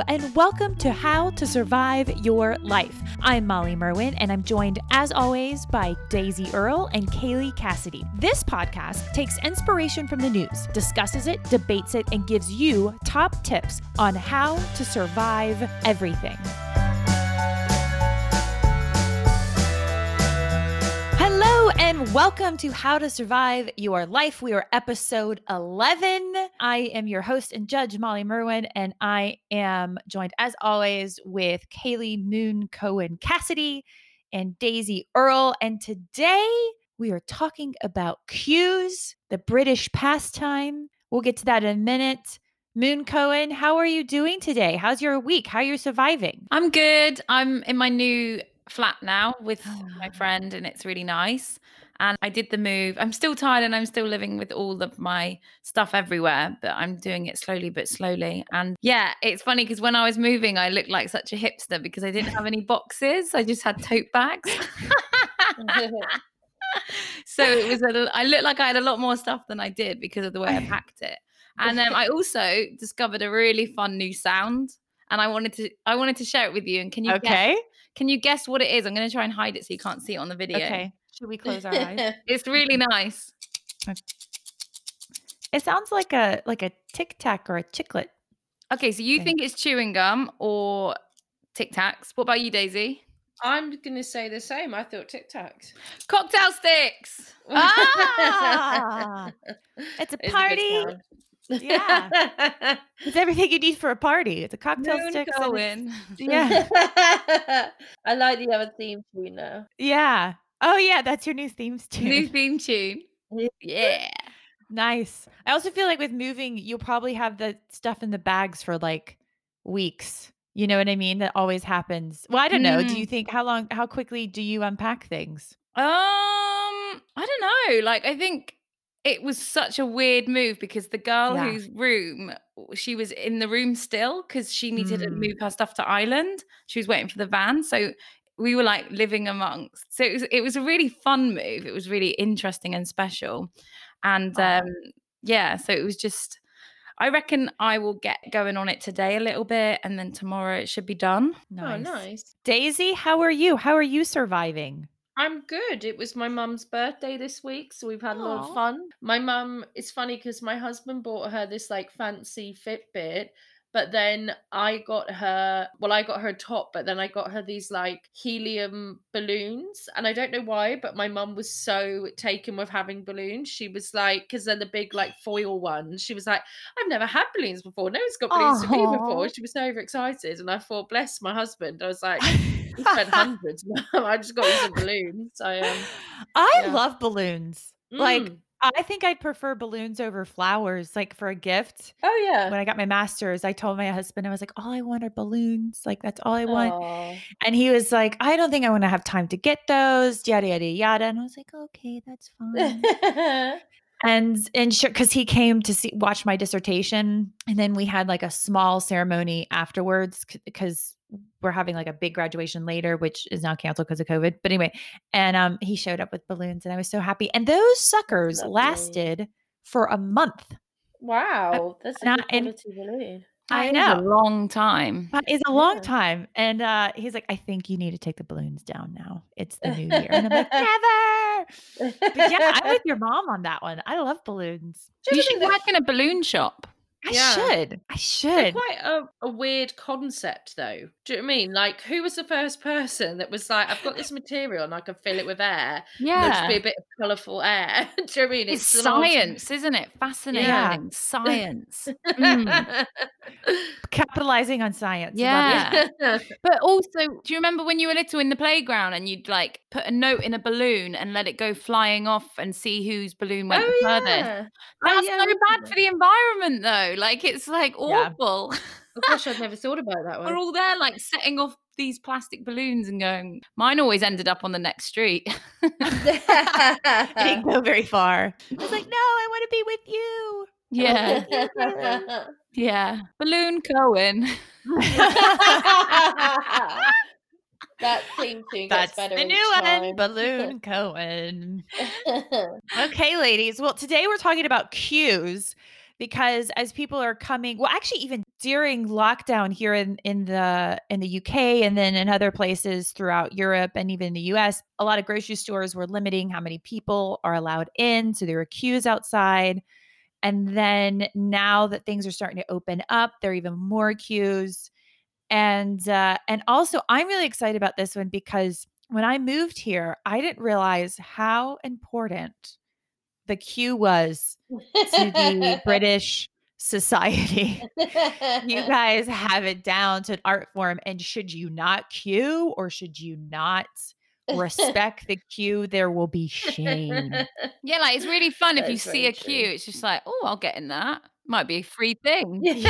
And welcome to How to Survive Your Life. I'm Molly Merwin, and I'm joined, as always, by Daisy Earle and Kaylee Cassidy. This podcast takes inspiration from the news, discusses it, debates it, and gives you top tips on how to survive everything. And welcome to How to Survive Your Life. We are episode 11. I am your host and judge, Molly Merwin, and I am joined as always with Kaylee Moon Cohen Cassidy and Daisy Earle. And today we are talking about queues, the British pastime. We'll get to that in a minute. Moon Cohen, how are you doing today? How's your week? How are you surviving? I'm good. I'm in my new flat now with my Ah. friend, and it's really nice. And I did the move. I'm still tired and I'm still living with all of my stuff everywhere, but I'm doing it slowly but slowly. And yeah, it's funny because when I was moving, I looked like such a hipster because I didn't have any boxes. I just had tote bags. so it was a, I looked like I had a lot more stuff than I did because of the way I packed it. And then I also discovered a really fun new sound. And I wanted to I wanted to share it with you. And can you guess Okay. can you guess what it is? I'm going to try and hide it so you can't see it on the video. Okay. Should we close our eyes? It's really nice. It sounds like a like a tic tac or a chiclet. Okay, so you think it's chewing gum or Tic Tacs? What about you, Daisy? I'm gonna say the same. I thought Tic Tacs. Cocktail sticks. Ah! It's a It's good party. Yeah. It's everything you need for a party. It's a cocktail Moon stick. and it's- Yeah. I like the other theme tune now. Yeah. Oh yeah, that's your new themes tune. New theme tune. Yeah. Nice. I also feel like with moving, you'll probably have the stuff in the bags for like weeks. You know what I mean? That always happens. Well, I don't know. Do Mm. you think how long how quickly do you unpack things? Um, I don't know. Like, I think it was such a weird move because the girl Yeah. whose room she was in the room still because she needed to Mm. move her stuff to Ireland. She was waiting for the van, so we were like living amongst. So it was it was a really fun move. It was really interesting and special, and um, yeah. So it was just. I reckon I will get going on it today a little bit, and then tomorrow it should be done. Oh, nice. Daisy, how are you? How are you surviving? I'm good. It was my mum's birthday this week, so we've had a lot of fun. My mum, it's funny because my husband bought her this like fancy Fitbit, but then I got her, well, I got her a top, but then I got her these like helium balloons. And I don't know why, but my mum was so taken with having balloons. She was like, because they're the big like foil ones. She was like, I've never had balloons before. No one's got balloons for me before. She was so overexcited. And I thought, bless my husband. I was like, you spent hundreds. I just got you some balloons. I um, I Yeah. love balloons. Like mm. I think I'd prefer balloons over flowers, like for a gift. oh yeah. When I got my master's, I told my husband, I was like, all I want are balloons. Like that's all I want. Aw. And he was like, I don't think I want to have time to get those, yada yada yada. And I was like, okay, that's fine. and and sure, because he came to see watch my dissertation, and then we had like a small ceremony afterwards because we're having like a big graduation later, which is now canceled because of COVID. But anyway, and um, he showed up with balloons, and I was so happy. And those suckers lovely. lasted for a month. wow, that's a and I- good and- quality balloon. I That is a know. long time. But it's a long Yeah. time. And uh, he's like, I think you need to take the balloons down now. It's the new year. And I'm like, never. But yeah, I'm with your mom on that one. I love balloons. Do You ever should work in a balloon shop. I Yeah. should. I They're should. quite a, a weird concept, though. Do you know what I mean? Like, who was the first person that was like, "I've got this material and I can fill it with air. Yeah, be a bit of colourful air." Do you know what I mean? It's else- science, isn't it? Fascinating. Yeah. Science. Mm. Capitalizing on science. Yeah. But also, do you remember when you were little in the playground and you'd like put a note in a balloon and let it go flying off and see whose balloon went oh furthest? yeah. Oh, That's yeah, so bad for the environment, though. Like, it's like Yeah. awful. Oh gosh, I'd never thought about that one. We're all there, like setting off these plastic balloons and going. Mine always ended up on the next street. I didn't go very far. I was like, no, I want to be with you. yeah, yeah. Balloon Cohen. that theme tune gets That's better the new one. Balloon Cohen. Okay, ladies. Well, today we're talking about queues because as people are coming, well, actually, even during lockdown here in in the in the UK and then in other places throughout Europe and even the US, a lot of grocery stores were limiting how many people are allowed in, so there were queues outside. And then now that things are starting to open up, there are even more queues. And uh, and also, I'm really excited about this one because when I moved here, I didn't realize how important the queue was to the British society. you guys have it down to an art form. And should you not queue or should you not respect the queue, there will be shame. Yeah, like it's really fun if you see very a queue. It's just like, oh, I'll get in that. Might be a free thing.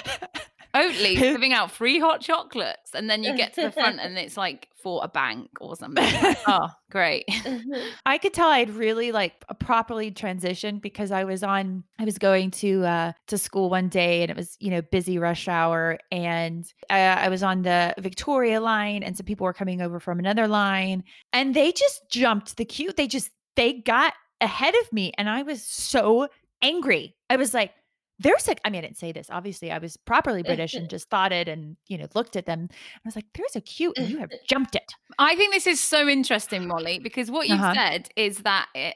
Oatly giving out free hot chocolates, and then you get to the front, and it's like for a bank or something. Like, oh, great! I could tell I'd really like properly transitioned because I was on I was going to uh to school one day and it was, you know, busy rush hour and I, I was on the Victoria line and some people were coming over from another line and they just jumped the queue. They just they got ahead of me and I was so angry. I was like there's like, I mean, I didn't say this. Obviously, I was properly British and just thought it and, you know, looked at them. I was like, there's a queue and you have jumped it. I think this is so interesting, Molly, because what you've Uh-huh. said is that it,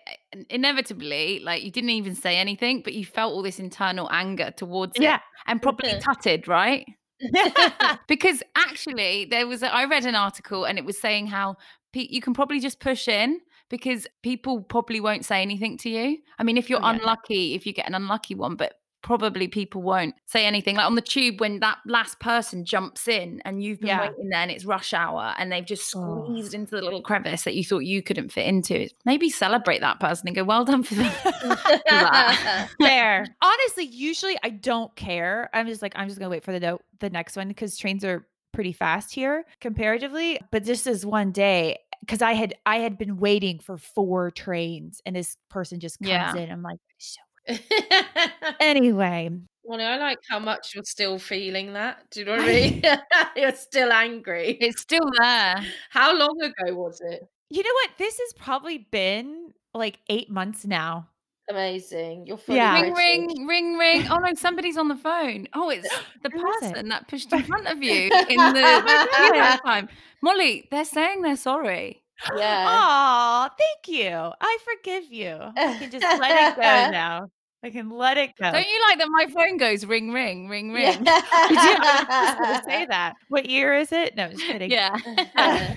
inevitably, like you didn't even say anything, but you felt all this internal anger towards it, Yeah. and probably tutted, right? because actually there was a, i read an article and it was saying how pe- you can probably just push in because people probably won't say anything to you i mean if you're Oh, yeah. unlucky if you get an unlucky one but probably people won't say anything like on the tube when that last person jumps in and you've been Yeah. waiting there and it's rush hour and they've just Oh. squeezed into the little crevice that you thought you couldn't fit into maybe celebrate that person and go well done for that Fair. Honestly, usually I don't care. I'm just like, I'm just gonna wait for the no- the next one because trains are pretty fast here comparatively. But just as one day, because I had I had been waiting for four trains and this person just comes Yeah. in. I'm like, so anyway. Well, I like how much you're still feeling that. Do you know what I mean? you're still angry. it's still there How long ago was it? You know what? This has probably been like eight months now. Amazing. You're fully Yeah. Ring, ring, ring, ring. Oh no, somebody's on the phone. Oh, it's the Who is it? person that pushed in front of you in the my queue God. last time. Molly, they're saying they're sorry. Yeah. Aw, thank you. I forgive you. I can just let it go now. I can let it go. Don't you like that my phone goes ring, ring, ring, ring? I. I was say that. What year is it? No, just kidding. Yeah.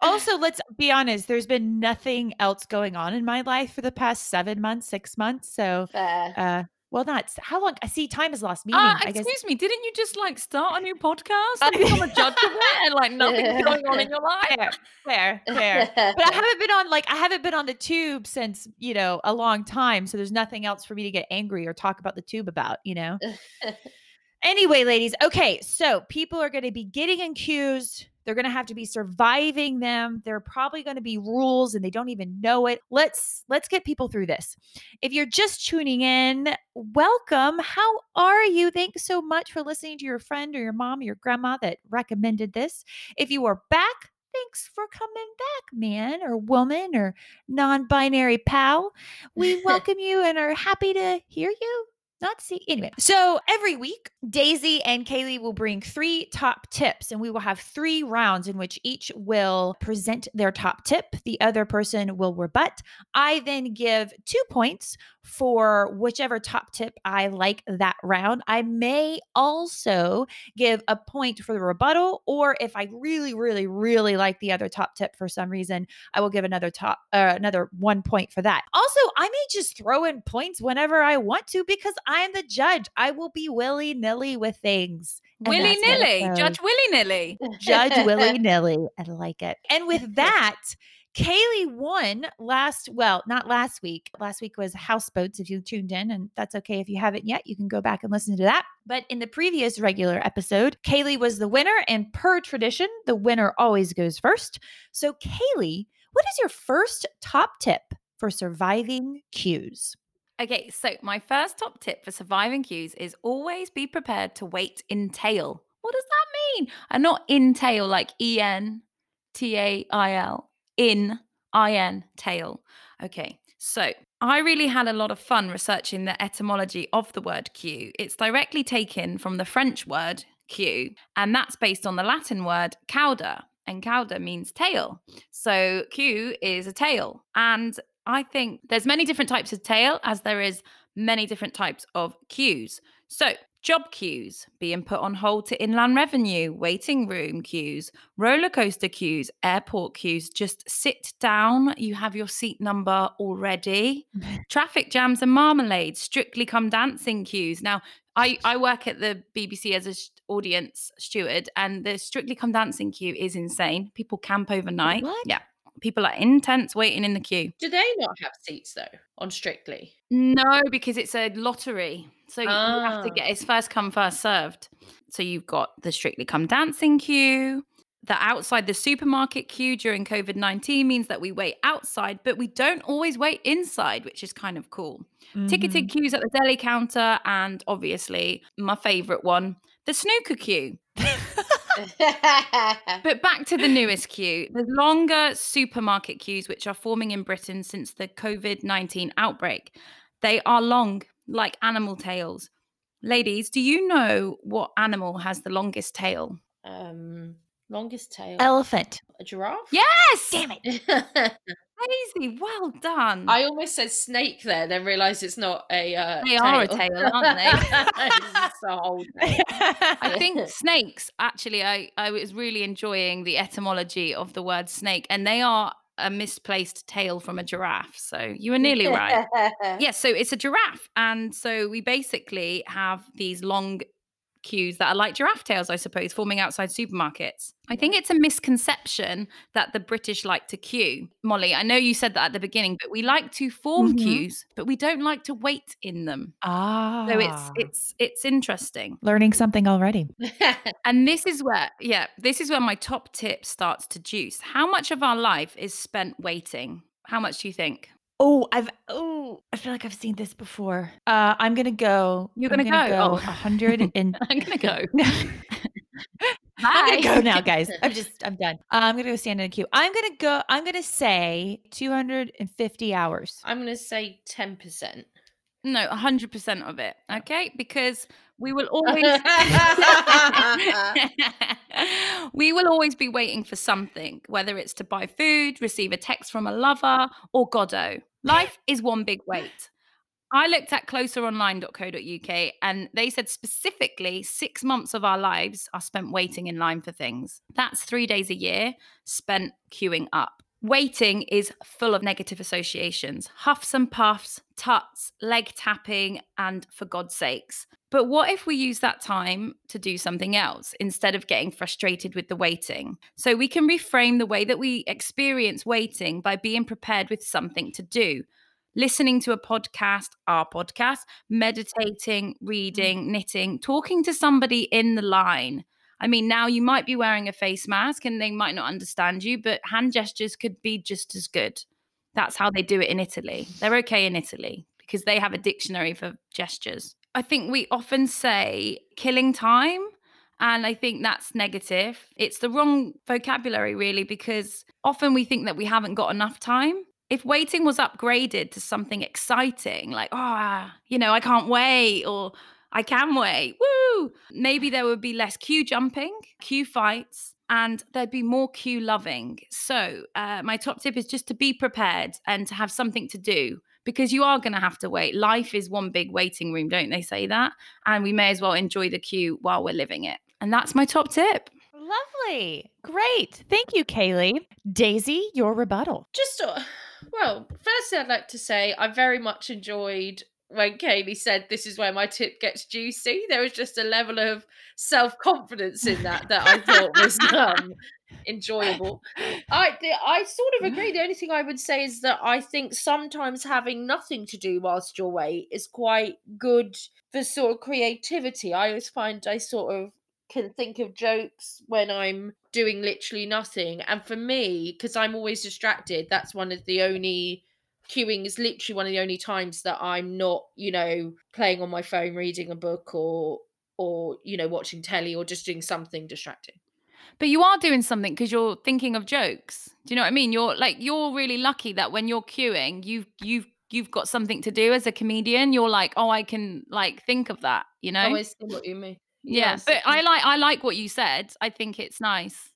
Also, let's be honest. There's been nothing else going on in my life for the past seven months, six months. So, Fair. uh, well, not s- how long. I see time has lost meaning. Uh, I guess. excuse me, didn't you just like start a new podcast and become a judge of it and like nothing's going on in your life? Fair, fair, fair. But I haven't been on like I haven't been on the tube since you know a long time. So there's nothing else for me to get angry or talk about the tube about. You know. Anyway, ladies, okay, so people are going to be getting in queues. They're going to have to be surviving them. There are probably going to be rules and they don't even know it. Let's let's get people through this. If you're just tuning in, welcome. How are you? Thanks so much for listening to your friend or your mom or your grandma that recommended this. If you are back, thanks for coming back, man or woman or non-binary pal. We welcome you and are happy to hear you not see anyway. So every week, Daisy and Kaylee will bring three top tips, and we will have three rounds in which each will present their top tip. The other person will rebut. I then give two points for whichever top tip I like that round. I may also give a point for the rebuttal, or if I really, really, really like the other top tip for some reason, I will give another top, uh, another one point for that. Also, I may just throw in points whenever I want to because I'm the judge. I will be willy nilly with things. Willy that's how it nilly. Judge Willy nilly. Judge willy nilly. I like it. And with that, Kaylee won last, well, not last week. Last week was Houseboats, if you tuned in, and that's okay if you haven't yet. You can go back and listen to that. But in the previous regular episode, Kaylee was the winner, and per tradition, the winner always goes first. So, Kaylee, what is your first top tip for surviving queues? Okay, so my first top tip for surviving queues is always be prepared to wait in tail. What does that mean? And not in tail like E N T A I L, in I N tail. Okay, so I really had a lot of fun researching the etymology of the word queue. It's directly taken from the French word queue, and that's based on the Latin word cauda, and cauda means tail. So queue is a tail. And I think there's many different types of tail as there is many different types of queues. So Job queues being put on hold to inland revenue, waiting room queues, roller coaster queues, airport queues. Just sit down. You have your seat number already. Traffic jams and marmalade, strictly come dancing queues. Now, I, I work at the BBC as an audience steward, and the Strictly Come Dancing queue is insane. People camp overnight. What? Yeah. People are intense waiting in the queue. Do they not have seats though on Strictly? No, because it's a lottery. So you have to Ah. get it's first come, first served. So you've got the Strictly Come Dancing queue. The outside the supermarket queue during COVID 19 means that we wait outside, but we don't always wait inside, which is kind of cool. Ticketed Mhm. queues at the deli counter, and obviously my favorite one, the snooker queue. But back to the newest queue. The longer supermarket queues, which are forming in Britain since the COVID 19 outbreak, they are long, like animal tails. Ladies, do you know what animal has the longest tail? um, longest tail. Elephant. a giraffe. Yes! Damn it. Crazy. Well done. I almost said snake there, then realised it's not a. Uh, They are a tail, aren't they? it's a whole tail. I think snakes, actually, I, I was really enjoying the etymology of the word snake, and they are a misplaced tail from a giraffe. So you were nearly right. Yes, so it's a giraffe. And so we basically have these long queues that are like giraffe tails, I suppose, forming outside supermarkets. I think it's a misconception that the British like to queue. Molly, I know you said that at the beginning, but we like to form Mhm. queues, but we don't like to wait in them. ah. So it's it's it's interesting. learning something already. And this is where, yeah, this is where my top tip starts to juice. How much of our life is spent waiting? How much do you think? Oh, I've oh, I feel like I've seen this before. Uh, I'm gonna go. You're I'm gonna go? go. Oh. Hundred and. I'm gonna go. I'm gonna go now, guys. I'm just I'm done. Uh, I'm gonna go stand in a queue. I'm gonna go. I'm gonna say 250 hours. I'm going to say 10%. No, 100% of it. Okay? Because we will always we will always be waiting for something, whether it's to buy food, receive a text from a lover, or Godot. Life is one big wait. I looked at closeronline.co.uk and they said specifically six months of our lives are spent waiting in line for things. That's three days a year spent queuing up. Waiting is full of negative associations huffs and puffs, tuts, leg tapping, and for God's sakes. But what if we use that time to do something else instead of getting frustrated with the waiting? So we can reframe the way that we experience waiting by being prepared with something to do listening to a podcast, our podcast, meditating, reading, mm. knitting, talking to somebody in the line. I mean, now you might be wearing a face mask and they might not understand you, but hand gestures could be just as good. That's how they do it in Italy. They're okay in Italy because they have a dictionary for gestures. I think we often say killing time. And I think that's negative. It's the wrong vocabulary, really, because often we think that we haven't got enough time if waiting was upgraded to something exciting, like, oh, you know, I can't wait, or I can wait, woo, maybe there would be less queue jumping, queue fights, and there'd be more queue loving. So, uh, my top tip is just to be prepared and to have something to do because you are going to have to wait. Life is one big waiting room, don't they say that? And we may as well enjoy the queue while we're living it. And that's my top tip. Lovely. Great. Thank you, Kaylee. Daisy, your rebuttal. Just, uh, well, firstly, I'd like to say I very much enjoyed when Kaylee said this is where my tip gets juicy. There was just a level of self confidence in that that I thought was um, enjoyable. I I sort of agree. The only thing I would say is that I think sometimes having nothing to do whilst you're away is quite good for sort of creativity. I always find I sort of can think of jokes when I'm doing literally nothing. And for me, because I'm always distracted, that's one of the only queuing is literally one of the only times that I'm not, you know, playing on my phone, reading a book or or you know, watching telly or just doing something distracting. But you are doing something because you're thinking of jokes. Do you know what I mean? You're like you're really lucky that when you're queuing, you've you've you've got something to do as a comedian, you're like, oh, I can like think of that, you oh, know? Oh, I see what you mean. yeah, Yes, but I like I like what you said. I think it's nice.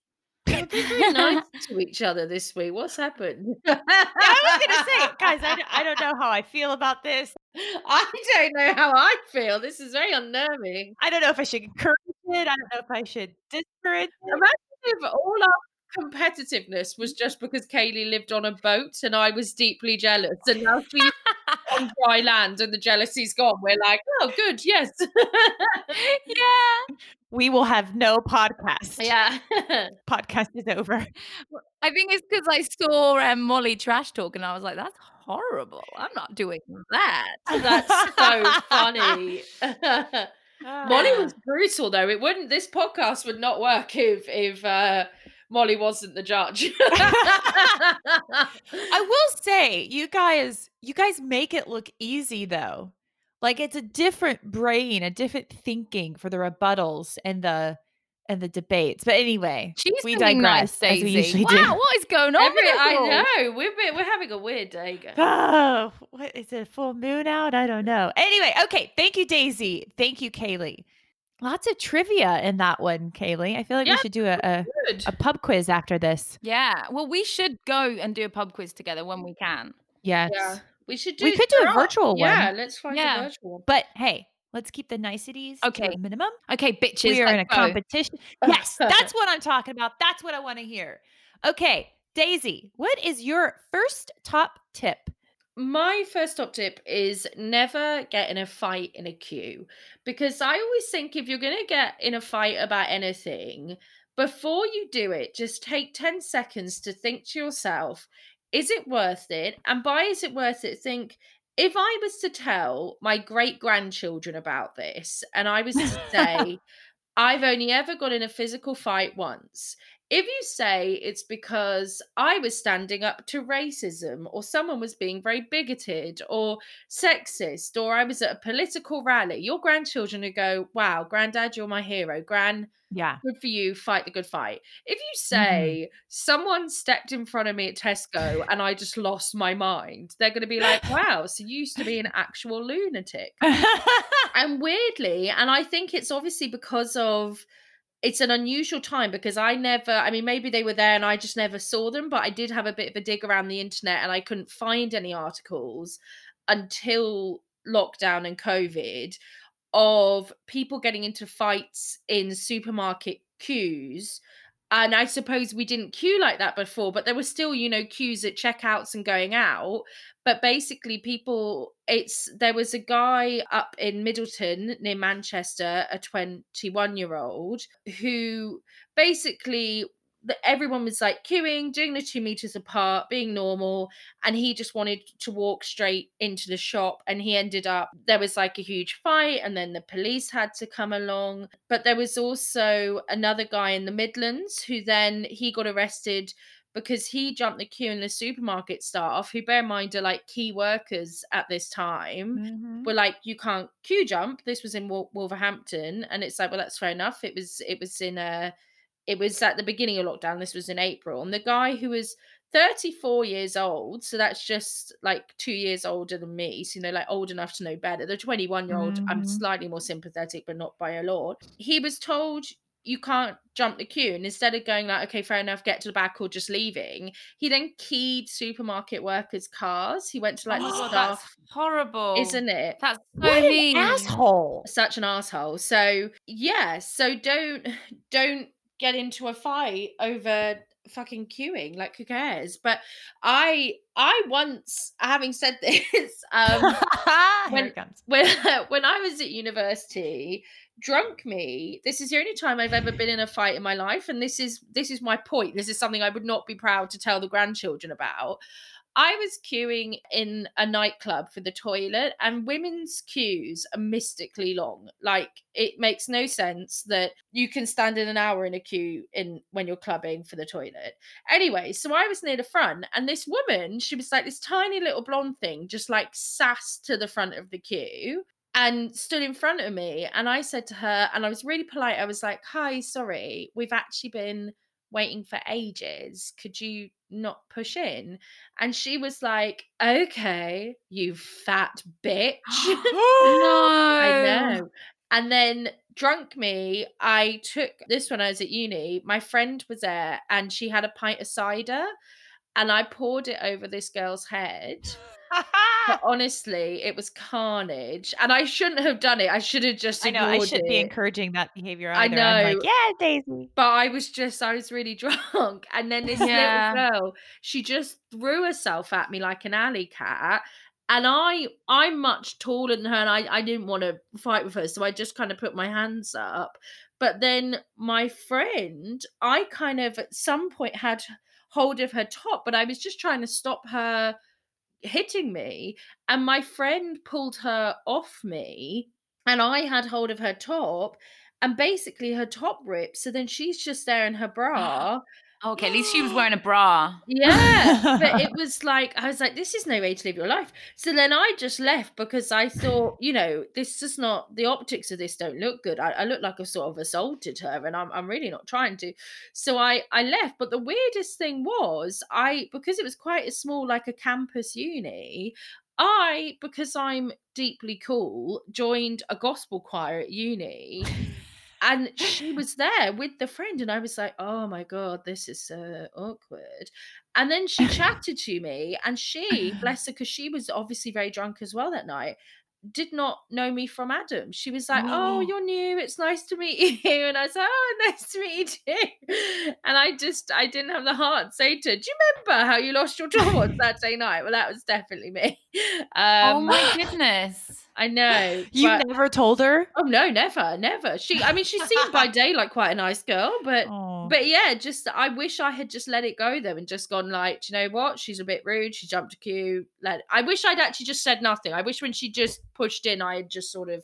We've been very nice to each other this week. What's happened? I was gonna say, guys, I, d- I don't know how I feel about this. I don't know how I feel. This is very unnerving. I don't know if I should encourage it. I don't know if I should discourage it. Imagine if all our competitiveness was just because Kaylee lived on a boat and I was deeply jealous, and now she's on dry land and the jealousy's gone. We're like, oh, good, yes, yeah. We will have no podcast. yeah. Podcast is over. I think it's because I saw um, Molly trash talk and I was like, that's horrible. I'm not doing that. That's so funny. Molly Ah. was brutal though. It wouldn't. This podcast would not work if if uh, Molly wasn't the judge. I will say, you guys, you guys make it look easy though. Like it's a different brain, a different thinking for the rebuttals and the and the debates. But anyway, She's we digress nice, as we Daisy. usually wow, do. what is going on? Every, with us all? I know we're bit- we're having a weird day. guys. Oh, what is it? a Full moon out? I don't know. Anyway, okay. Thank you, Daisy. Thank you, Kaylee. Lots of trivia in that one, Kaylee. I feel like Yeah, we should do a, a, a pub quiz after this. Yeah. Well, we should go and do a pub quiz together when we can. Yes. Yeah, we should do. We could do a virtual virtual Yeah, let's find Yeah. a virtual. But hey, let's keep the niceties to Okay. a minimum. Okay, bitches. we are in a go. competition. Yes, that's what I'm talking about. That's what I want to hear. Okay, Daisy, what is your first top tip? My first top tip is never get in a fight in a queue because I always think if you're going to get in a fight about anything, before you do it, just take 10 seconds to think to yourself, is it worth it? And by is it worth it, think, if I was to tell my great grandchildren about this and I was to say, I've only ever got in a physical fight once. If you say it's because I was standing up to racism, or someone was being very bigoted or sexist, or I was at a political rally, your grandchildren would go, Wow, granddad, you're my hero. Gran, Yeah. good for you, fight the good fight. If you Mm-hmm. say someone stepped in front of me at Tesco and I just lost my mind, they're going to be like, Wow, so you used to be an actual lunatic and weirdly and i think it's obviously because of it's an unusual time because i never i mean maybe they were there and i just never saw them but i did have a bit of a dig around the internet and i couldn't find any articles until lockdown and covid of people getting into fights in supermarket queues and i suppose we didn't queue like that before but there were still you know queues at checkouts and going out. But basically people it's there was a guy up in middleton near manchester a 21 year old who basically the- everyone was like queuing doing the two meters apart being normal and he just wanted to walk straight into the shop and he ended up there was like a huge fight and then the police had to come along. But there was also another guy in the midlands who then he got arrested because he jumped the queue in the supermarket staff who bear in mind are like key workers at this time Mhm. were like you can't queue jump. This was in Wol- wolverhampton. And it's like well that's fair enough. It was it was in a it was at the beginning of lockdown this was in april and the guy who was 34 years old so that's just like two years older than me so you know like old enough to know better the 21 year old i'm Mhm. slightly more sympathetic but not by a lot he was told you can't jump the queue and instead of going like okay fair enough get to the back or just leaving he then keyed supermarket workers cars he went to like the Oh, staff that's horrible. isn't it That's so What an asshole. such an asshole. So yeah, so don't don't get into a fight over fucking queuing. Like who cares? But I I once having said this, um when- when when I was at university, drunk me, this is the only time I've ever been in a fight in my life. And this is this is my point. This is something I would not be proud to tell the grandchildren about. I was queuing in a nightclub for the toilet, and women's queues are mystically long. Like it makes no sense that you can stand in an hour in a queue in when you're clubbing for the toilet. Anyway, so I was near the front, and this woman, she was like this tiny little blonde thing, just like sassed to the front of the queue and stood in front of me. And I said to her, and I was really polite, I was like, Hi, sorry, we've actually been waiting for ages. Could you not push in. And she was like, okay, you fat bitch. no. I know. And then drunk me, I took this when I was at uni. My friend was there and she had a pint of cider and I poured it over this girl's head. Honestly, it was carnage. And I shouldn't have done it. I should have just I know I shouldn't be encouraging that behavior I either. I'm like, know. yeah, Daisy. But I was just, I was really drunk. And then this Yeah. little girl, she just threw herself at me like an alley cat. And I, I'm much taller than her, and I, I didn't want to fight with her, so I just kind of put my hands up. But then my friend, I kind of at some point had hold of her top, but I was just trying to stop her hitting me. And my friend pulled her off me, and I had hold of her top, and basically her top ripped. So then she's just there in her ah. bra. Okay, at least she was wearing a bra. Yeah, but it was like I was like, this is no way to live your life. So then I just left because I thought, you know, this is not the optics of this don't look good. I, I look like I've sort of assaulted her, and I'm I'm really not trying to. So I I left. But the weirdest thing was I because it was quite a small like a campus uni. I because I'm deeply cool joined a gospel choir at uni and she was there with the friend and i was like oh my god this is so awkward. And then she chatted to me and she bless her because she was obviously very drunk as well that night did not know me from adam. She was like oh Oh. you're new it's nice to meet you. And i was like oh nice to meet you. Too and i just i didn't have the heart to say to her do you remember how you lost your job on saturday night? Well that was definitely me. Um oh my goodness. I know You but- never told her? Oh no, never, never. She, I mean, she seemed by day like quite a nice girl, but Oh. but yeah, just I wish I had just let it go though and just gone like, "Do you know what? She's a bit rude. She jumped a queue. Let. I wish I'd actually just said nothing. I wish when she just pushed in, I had just sort of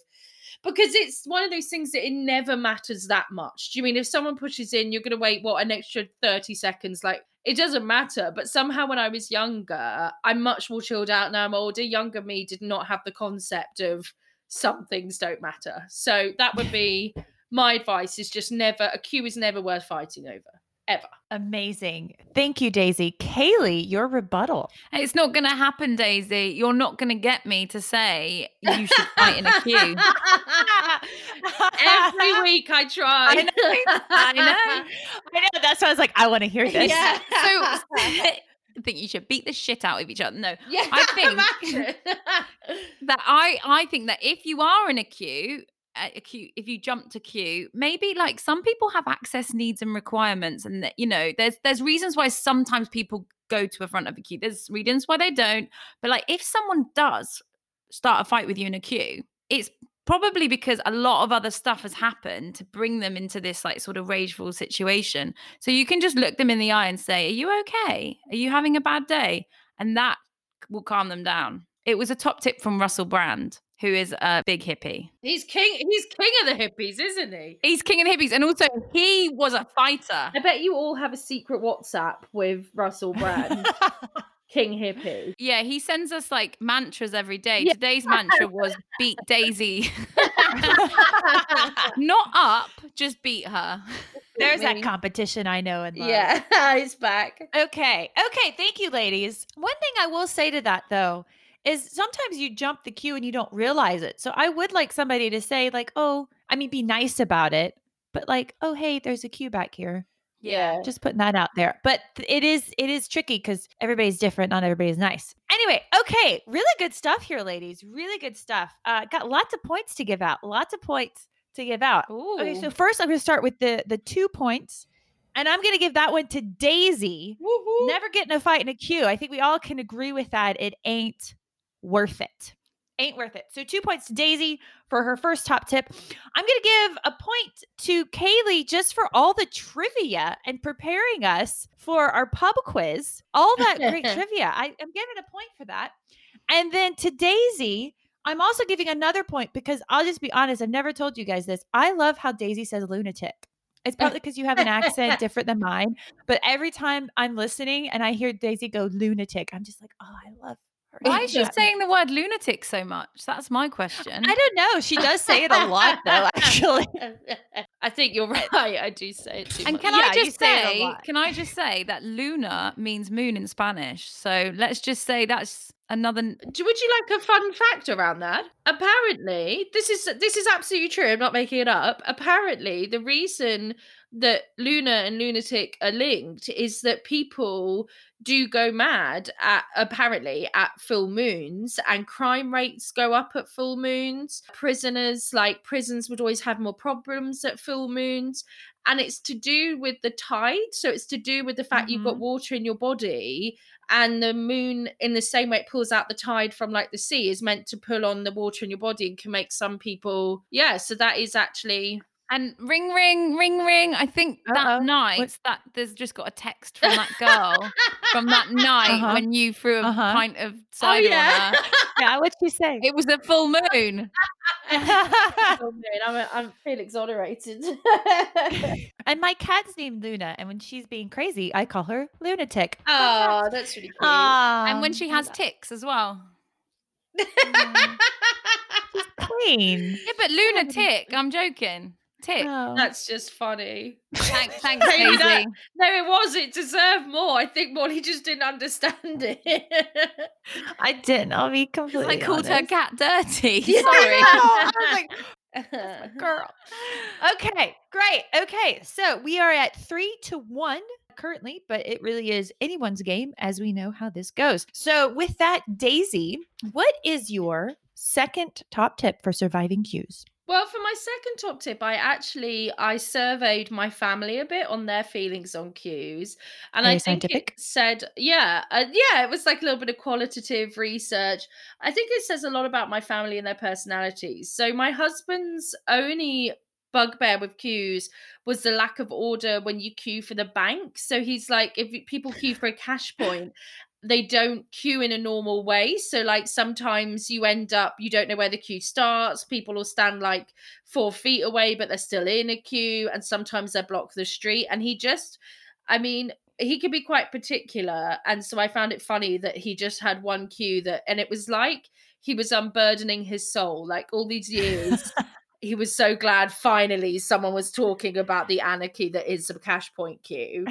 because it's one of those things that it never matters that much. Do you mean if someone pushes in, you're gonna wait what an extra 30 seconds? Like it doesn't matter. But somehow when I was younger, I'm much more chilled out now. I'm older. Younger me did not have the concept of some things don't matter. So that would be my advice is just never a queue is never worth fighting over. Ever. Amazing. Thank you, Daisy. Kaylee, your rebuttal. It's not going to happen, Daisy. You're not going to get me to say you should fight in a queue. Every week I try. I know, I know. I know. That's why I was like, I want to hear this. Yeah. So I think you should beat the shit out of each other. No, yeah. I think- that I I think that if you are in a queue, queue, if you jump to queue, maybe like some people have access needs and requirements, and that you know, there's there's reasons why sometimes people go to a front of a queue. There's reasons why they don't. But like, if someone does start a fight with you in a queue, it's probably because a lot of other stuff has happened to bring them into this like sort of rageful situation. So you can just look them in the eye and say, "Are you okay? Are you having a bad day?" And that will calm them down. It was a top tip from Russell Brand, who is a big hippie. he's king he's king of the hippies, isn't he? He's king of the hippies, and also he was a fighter. I bet you all have a secret WhatsApp with Russell Brand, King Hippie. Yeah, he sends us like mantras every day. Yeah. Today's mantra was beat Daisy. Not up, just beat her. There's that competition I know and love. Yeah, he's back. Okay. Okay. Thank you, ladies. One thing I will say to that, though, is sometimes you jump the queue and you don't realize it. So I would like somebody to say, like, oh, I mean, be nice about it, but like, oh, hey, there's a queue back here. Yeah. Just putting that out there. But it is it is tricky because everybody's different. Not everybody's nice. Anyway, okay, really good stuff here, ladies. Really good stuff. Uh, got lots of points to give out. Lots of points to give out. Okay, so first I'm going to start with the the two points, and I'm going to give that one to Daisy. Woo-hoo. Never get in a fight in a queue. I think we all can agree with that. It ain't worth it. Ain't worth it. So two points to Daisy for her first top tip. I'm gonna give a point to Kaylee just for all the trivia and preparing us for our pub quiz. All that great trivia. I, I'm giving a point for that. And then to Daisy, I'm also giving another point because I'll just be honest, I've never told you guys this. I love how Daisy says lunatic. It's probably because you have an accent different than mine. But every time I'm listening and I hear Daisy go lunatic, I'm just like, oh, I love. Why is she saying the word lunatic so much? That's my question. I don't know. She does say it a lot, though. Actually, I think you're right. I do say it too much. And much. can Yeah, I just say say, can I just say that Luna means moon in Spanish? So let's just say that's another. Do, would you like a fun fact around that? Apparently, this is this is absolutely true. I'm not making it up. Apparently, the reason that Luna and Lunatic are linked is that people do go mad at apparently at full moons and crime rates go up at full moons. Prisoners like prisons would always have more problems at full moons and it's to do with the tide so it's to do with the fact you've got Mhm. water in your body and the moon in the same way it pulls out the tide from like the sea is meant to pull on the water in your body and can make some people yeah so that is actually And ring, ring, ring, ring. I think Uh-oh. that night What- that there's just got a text from that girl from that night Uh-huh. when you threw a Uh-huh. pint of oh cider yeah on her. Yeah, what'd she say? It was a full moon. Oh, man, I'm, I'm feel exonerated and my cat's named Luna, and when she's being crazy, I call her lunatic. oh that's really cute and when she has ticks as well. clean. Yeah, but lunatic. I'm joking. Tick. Oh. that's just funny Thanks, thanks, Maybe that- Daisy. no it was it deserved more i think molly just didn't understand it I didn't. I'll be completely. I called her cat dirty. Yeah. Sorry. I was like, girl. Okay, great. Okay, so we are at three to one currently, but it really is anyone's game as we know how this goes. So, with that, Daisy, what is your second top tip for surviving queues? Well, for my second top tip, I actually I surveyed my family a bit on their feelings on queues, and Very I think scientific. it said, yeah, uh, yeah, it was like a little bit of qualitative research. I think it says a lot about my family and their personalities. So my husband's only bugbear with queues was the lack of order when you queue for the bank. So he's like, if people queue for a cash point, they don't queue in a normal way. So, like, sometimes you end up, you don't know where the queue starts. People will stand like four feet away, but they're still in a queue. And sometimes they block the street. And he just, I mean, he could be quite particular. And so I found it funny that he just had one queue that, and it was like he was unburdening his soul. Like, all these years, he was so glad finally someone was talking about the anarchy that is the cash point queue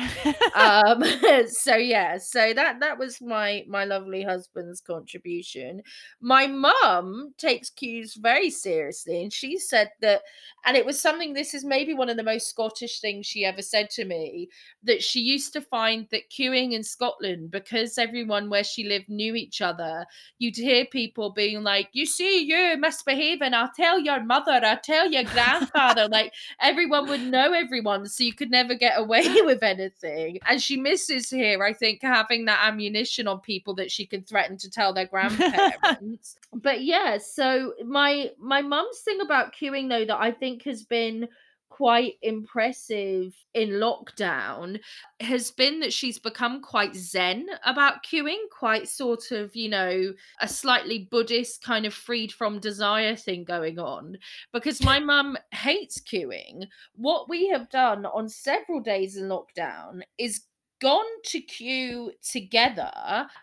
um so yeah so that that was my my lovely husband's contribution. My mum takes queues very seriously and she said that and it was something this is maybe one of the most scottish things she ever said to me that she used to find that queuing in scotland because everyone where she lived knew each other you'd hear people being like you see you misbehaving i'll tell your mother i'll tell your grandfather like everyone would know everyone so you could never get away with anything. And she misses here i think having that ammunition on people that she can threaten to tell their grandparents. But yeah so my my mum's thing about queuing though that i think has been quite impressive in lockdown has been that she's become quite zen about queuing quite sort of you know a slightly buddhist kind of freed from desire thing going on. Because my mum hates queuing. What we have done on several days in lockdown is gone to queue together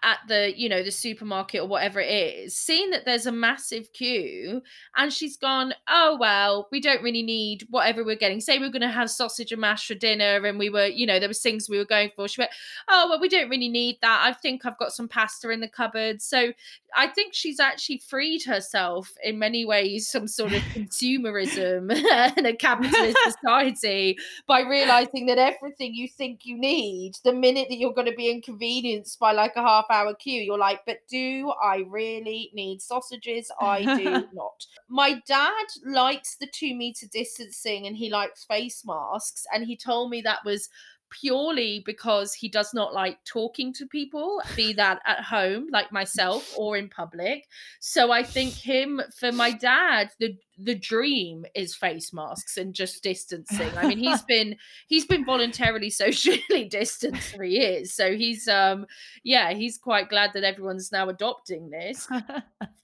at the you know the supermarket or whatever it is seen that there's a massive queue and she's gone oh well we don't really need whatever we're getting. Say we're going to have sausage and mash for dinner and we were you know there was things we were going for. She went oh well we don't really need that. I think i've got some pasta in the cupboard. So i think she's actually freed herself in many ways some sort of consumerism in a capitalist society by realizing that everything you think you need the minute that you're going to be inconvenienced by like a half hour queue you're like but do i really need sausages? I do not. My dad likes the two meter distancing and he likes face masks and he told me that was purely because he does not like talking to people be that at home like myself or in public. So i think him for my dad the the dream is face masks and just distancing. I mean he's been he's been voluntarily socially distanced for years so he's um yeah he's quite glad that everyone's now adopting this.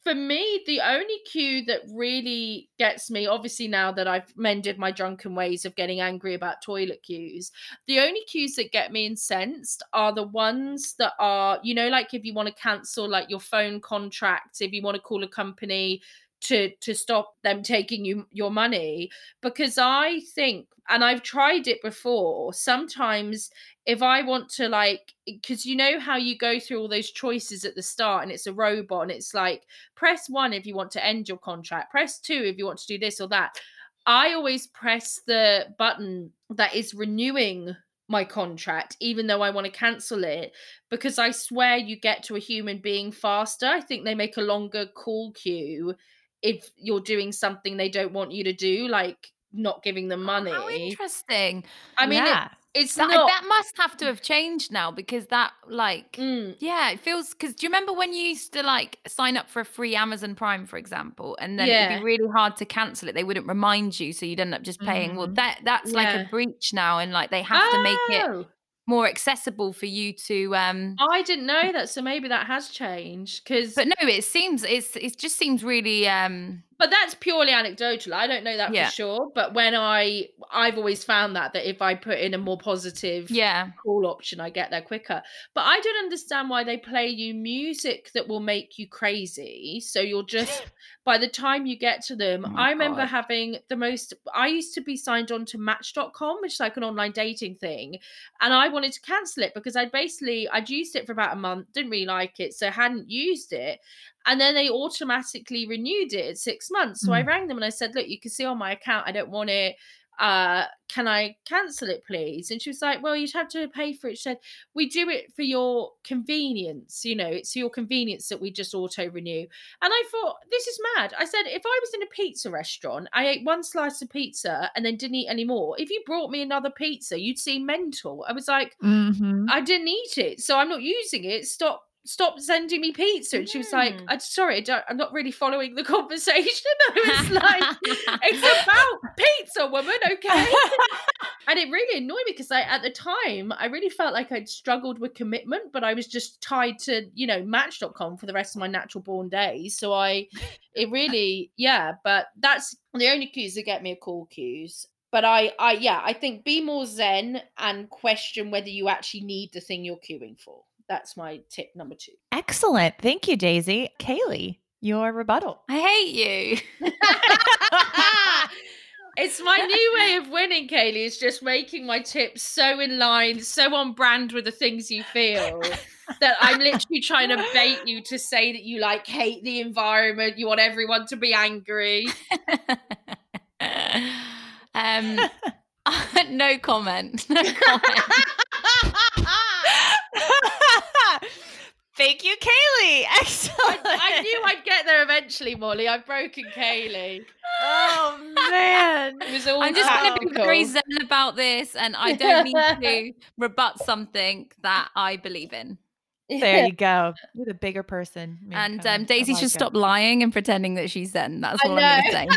For me, the only queue that really gets me, obviously, now that I've mended my drunken ways of getting angry about toilet queues, the only queues that get me incensed are the ones that are, you know, like if you want to cancel like your phone contract, if you want to call a company to to stop them taking you your money because I think and I've tried it before sometimes if I want to like because you know how you go through all those choices at the start and it's a robot and it's like press 1 if you want to end your contract press 2 if you want to do this or that I always press the button that is renewing my contract, even though I want to cancel it, because I swear you get to a human being faster. I think they make a longer call queue if you're doing something they don't want you to do, like not giving them money. Oh, how interesting. I mean, Yeah. it, it's That, not. that must have to have changed now because that like Mm, yeah it feels because do you remember when you used to like sign up for a free amazon prime for example and then it'd be really hard to cancel it they wouldn't remind you so you'd end up just paying well Mhm. that that's like a breach now and like they have to make it Oh, more accessible for you to um I didn't know that, so maybe that has changed. Because, but no it seems it's it just seems really um but that's purely anecdotal. I don't know that Yeah. for sure. But when I, I've always found that that if I put in a more positive yeah call option, I get there quicker. But I don't understand why they play you music that will make you crazy. So you're just by the time you get to them, Oh I remember God. having the most I used to be signed on to match.com, which is like an online dating thing. And I wanted to cancel it because I'd basically I'd used it for about a month, didn't really like it, so hadn't used it. And then they automatically renewed it at six months. So I Mm. rang them and I said, Look, you can see on my account, I don't want it uh can i cancel it please and she was like well you'd have to pay for it she said we do it for your convenience you know it's for your convenience that we just auto renew and i thought this is mad i said if i was in a pizza restaurant i ate one slice of pizza and then didn't eat any more if you brought me another pizza you'd seem mental i was like Mhm. I didn't eat it, so I'm not using it. Stop stop sending me pizza. And she was like. Hmm. I'm sorry, I don't, I'm not really following the conversation. I was like, it's about pizza, woman, okay? and it really annoyed me because I at the time I really felt like I'd struggled with commitment, but I was just tied to, you know, match.com for the rest of my natural born days. So I it really, yeah, but that's the only queues that get me a call queues. But I, I, yeah, I think be more zen and question whether you actually need the thing you're queuing for. That's my tip number two. Excellent. Thank you, Daisy. Kaylee, your rebuttal. i hate you it's my new way of winning, Kaylee. Is just making my tips so in line, so on brand with the things you feel that I'm literally trying to bait you to say that you like hate the environment, you want everyone to be angry. um no comment no comment Thank you, Kaylee. Excellent. I, I knew I'd get there eventually, Molly. I've broken Kaylee. Oh man. It was all I'm just going to be very zen about this, and I don't need to rebut something that I believe in. There you go. You're the bigger person. And um, Daisy like should it. stop lying and pretending that she's zen. That's all I'm going to say.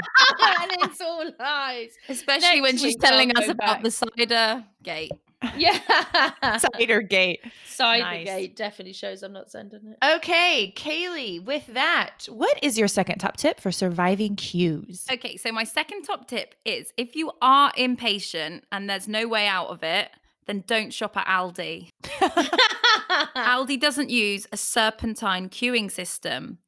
and it's all lies. Especially when she's telling us go about back. the cider gate. Yeah. Cider gate. Cybergate Nice. definitely shows I'm not sending it. Okay, Kaylee, with that, what is your second top tip for surviving queues? Okay, so my second top tip is if you are impatient and there's no way out of it, then don't shop at Aldi. Aldi doesn't use a serpentine queuing system.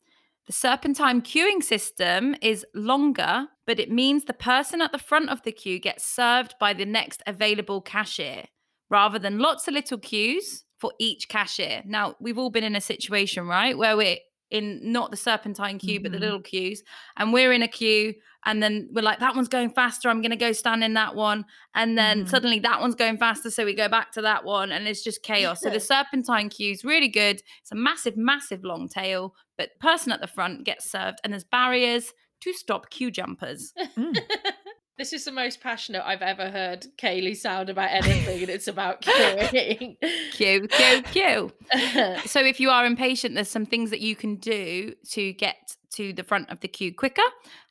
The serpentine queuing system is longer, but it means the person at the front of the queue gets served by the next available cashier rather than lots of little queues for each cashier. Now, we've all been in a situation, right, where we're in not the serpentine queue, but the Mhm. little queues, and we're in a queue, and then we're like, that one's going faster. I'm going to go stand in that one. And then Mhm. suddenly that one's going faster. So we go back to that one, and it's just chaos. so the serpentine queue is really good. It's a massive, massive long tail, but person at the front gets served, and there's barriers to stop queue jumpers. Mm. this is the most passionate I've ever heard Kaylee sound about anything, and it's about queuing. Queue, queue, queue. So if you are impatient, there's some things that you can do to get to the front of the queue quicker.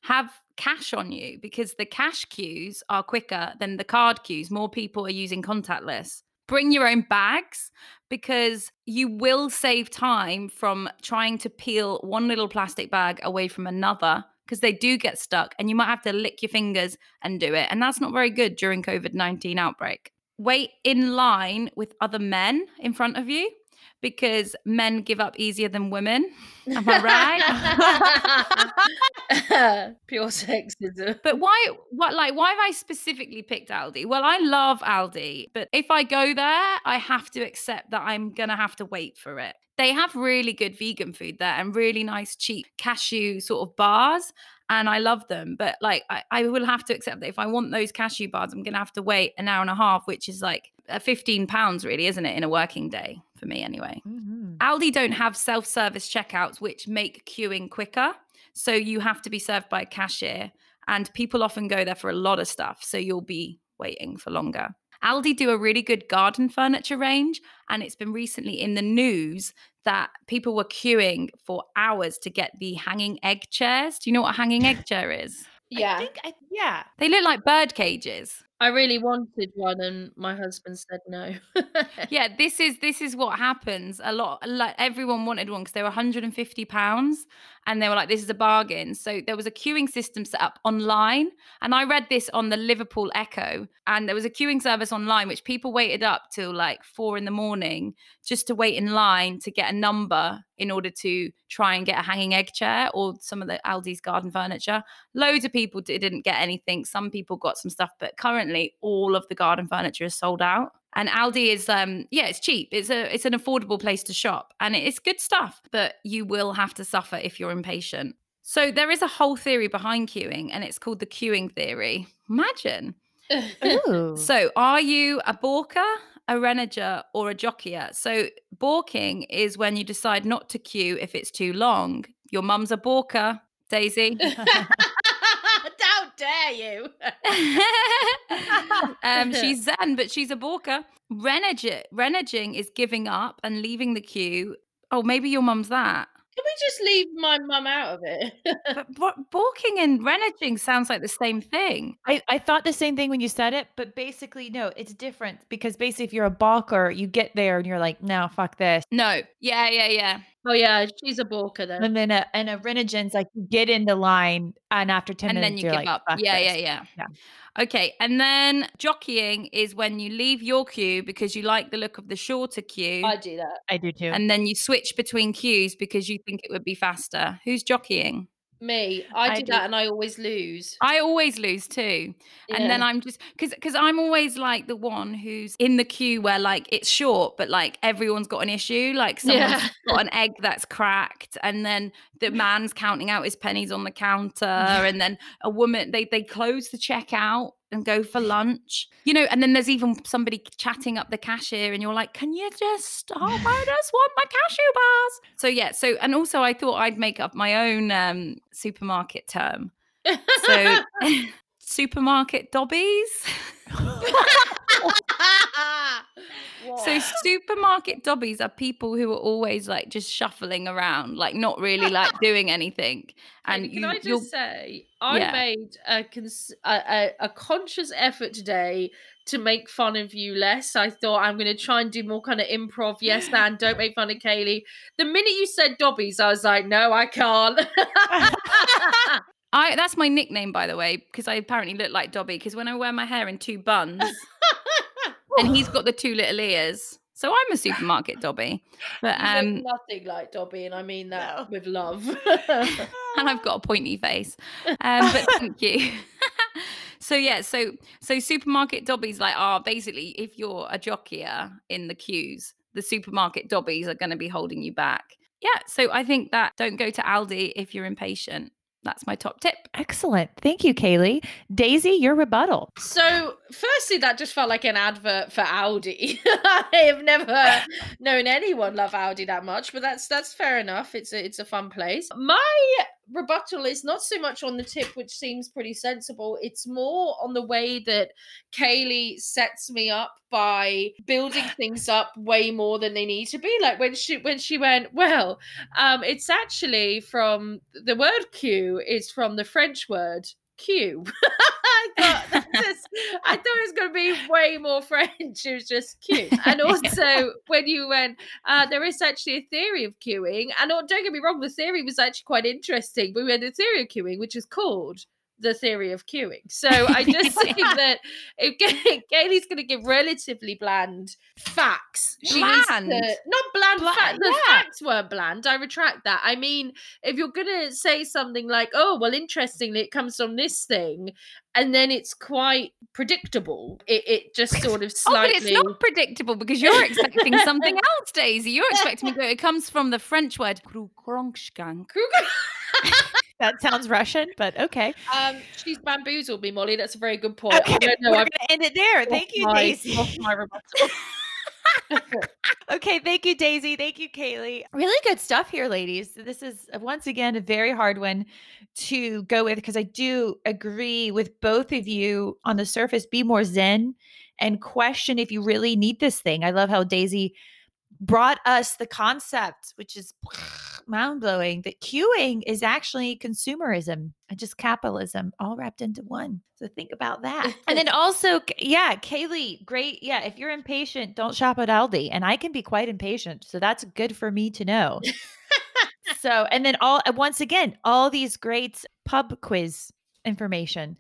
Have cash on you because the cash queues are quicker than the card queues. More people are using contactless. Bring your own bags because you will save time from trying to peel one little plastic bag away from another because they do get stuck and you might have to lick your fingers and do it. And that's not very good during COVID 19 outbreak. Wait in line with other men in front of you because men give up easier than women. Am I right? Pure sexism. But why what like why have I specifically picked Aldi? Well, I love Aldi, but if I go there, I have to accept that I'm going to have to wait for it. They have really good vegan food there and really nice cheap cashew sort of bars and I love them. But like, I, I, will have to accept that if I want those cashew bars, I'm going to have to wait an hour and a half, which is like 15 pounds, really, isn't it, in a working day for me anyway. Mm-hmm. Aldi don't have self service checkouts, which make queuing quicker. So you have to be served by a cashier, and people often go there for a lot of stuff. So you'll be waiting for longer. Aldi do a really good garden furniture range, and it's been recently in the news that people were queuing for hours to get the hanging egg chairs. Do you know what a hanging egg chair is? Yeah. I think I, yeah. They look like bird cages. I really wanted one and my husband said no. yeah, this is this is what happens. A lot like everyone wanted one because they were 150 pounds and they were like this is a bargain. So there was a queuing system set up online and I read this on the Liverpool Echo and there was a queuing service online which people waited up till like 4 in the morning just to wait in line to get a number in order to try and get a hanging egg chair or some of the Aldi's garden furniture. Loads of people didn't get anything. Some people got some stuff but currently all of the garden furniture is sold out. And Aldi is um yeah, it's cheap. It's a it's an affordable place to shop and it's good stuff, but you will have to suffer if you're impatient. So there is a whole theory behind queuing and it's called the queuing theory. Imagine. so are you a balker, a reneger, or a jockeyer? So balking is when you decide not to queue if it's too long. Your mum's a balker, Daisy. dare you? um, she's Zen, but she's a balker. Reneging, reneging is giving up and leaving the queue. Oh, maybe your mum's that. Can we just leave my mum out of it? but, but balking and reneging sounds like the same thing. I, I thought the same thing when you said it, but basically, no, it's different because basically, if you're a balker, you get there and you're like, no, fuck this. No. Yeah, yeah, yeah. Oh yeah, she's a balker then. And then a and a reneging's like you get in the line and after 10 and minutes then you give like, up. Yeah, yeah, yeah, yeah. Okay, and then jockeying is when you leave your queue because you like the look of the shorter queue. I do that. I do too. And then you switch between queues because you think it would be faster. Who's jockeying? Me, I do, I do, that and I always lose. I always lose too. Yeah. And then I'm just cuz cuz I'm always like the one who's in the queue where like it's short but like everyone's got an issue, like someone's yeah. got an egg that's cracked and then the man's counting out his pennies on the counter and then a woman they they close the checkout and go for lunch. You know, and then there's even somebody chatting up the cashier, and you're like, can you just stop? I just want my cashew bars. So, yeah. So, and also, I thought I'd make up my own um, supermarket term. So, supermarket dobbies. So supermarket dobbies are people who are always like just shuffling around, like not really like doing anything. And can you, I just say, I yeah. made a, cons- a, a, a conscious effort today to make fun of you less. I thought I'm going to try and do more kind of improv. Yes, and don't make fun of Kaylee. The minute you said dobbies, I was like, no, I can't. I that's my nickname by the way because I apparently look like Dobby because when I wear my hair in two buns and he's got the two little ears. So I'm a supermarket Dobby. But um nothing like Dobby and I mean that no. with love. and I've got a pointy face. Um, but thank you. so yeah, so so supermarket Dobbies like are basically if you're a jockeyer in the queues, the supermarket Dobbies are going to be holding you back. Yeah, so I think that don't go to Aldi if you're impatient that's my top tip. Excellent. Thank you, Kaylee. Daisy, your rebuttal. So, firstly, that just felt like an advert for Aldi. I have never known anyone love Aldi that much, but that's that's fair enough. It's a it's a fun place. My rebuttal is not so much on the tip, which seems pretty sensible. It's more on the way that Kaylee sets me up by building things up way more than they need to be. Like when she when she went, well, um, it's actually from the word queue is from the French word Q. I thought just, I thought it was going to be way more French. It was just cute. And also, when you went, uh, there is actually a theory of queuing, and don't get me wrong, the theory was actually quite interesting. But we had a theory of queuing, which is called the theory of queuing. So I just think that if Kaylee's going to give relatively bland facts, she needs to not bland. Bla- fa- the yeah. facts weren't bland. I retract that. I mean, if you're going to say something like, "Oh, well, interestingly, it comes from this thing," and then it's quite predictable, it, it just sort of slightly. Oh, but it's not predictable because you're expecting something else, Daisy. You're expecting me to go. It comes from the French word. That sounds Russian, but okay. um, she's bamboozled me, Molly. That's a very good point. I Okay, don't know. we're I've gonna end it there. Thank you, my- Daisy. Okay, thank you, Daisy. Thank you, Kaylee. Really good stuff here, ladies. This is uh, once again a very hard one to go with because I do agree with both of you on the surface. Be more zen and question if you really need this thing. I love how Daisy brought us the concept, which is mind blowing, that queuing is actually consumerism and just capitalism all wrapped into one. So think about that. and then also, yeah, Kaylee, great. Yeah, if you're impatient, don't shop at Aldi. And I can be quite impatient. So that's good for me to know. so, and then all, once again, all these great pub quiz information.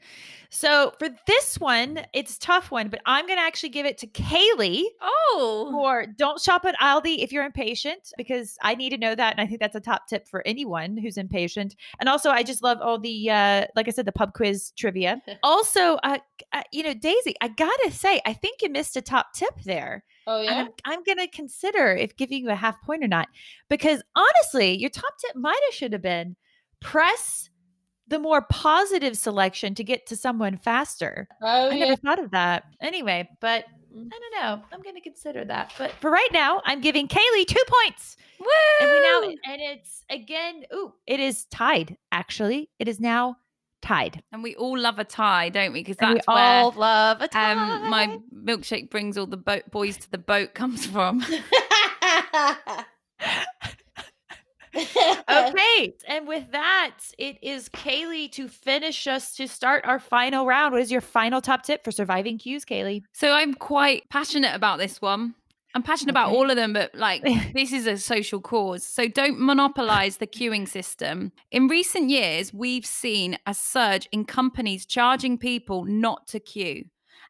So for this one, it's a tough one, but I'm going to actually give it to Kaylee Oh, Or don't shop at Aldi if you're impatient because I need to know that and I think that's a top tip for anyone who's impatient. And also I just love all the uh like I said the pub quiz trivia. also uh, uh you know Daisy, I got to say I think you missed a top tip there. oh yeah. I'm, I'm going to consider if giving you a half point or not because honestly, your top tip might have should have been press the more positive selection to get to someone faster. Oh I yeah. never thought of that. Anyway, but Mm. I don't know. I'm going to consider that. But for right now, I'm giving Kaylee two points. woo! And we now, and it's again, ooh, it is tied. Actually, it is now tied. and we all love a tie, don't we? Because And we that's where all love a tie. um, my milkshake brings all the boat boys to the boat comes from. okay. And with that, it is Kaylee to finish us to start our final round. What is your final top tip for surviving queues, Kaylee? So I'm quite passionate about this one. I'm passionate about all of them, but like this is a social cause. So don't monopolize the queuing system. In recent years, we've seen a surge in companies charging people not to queue.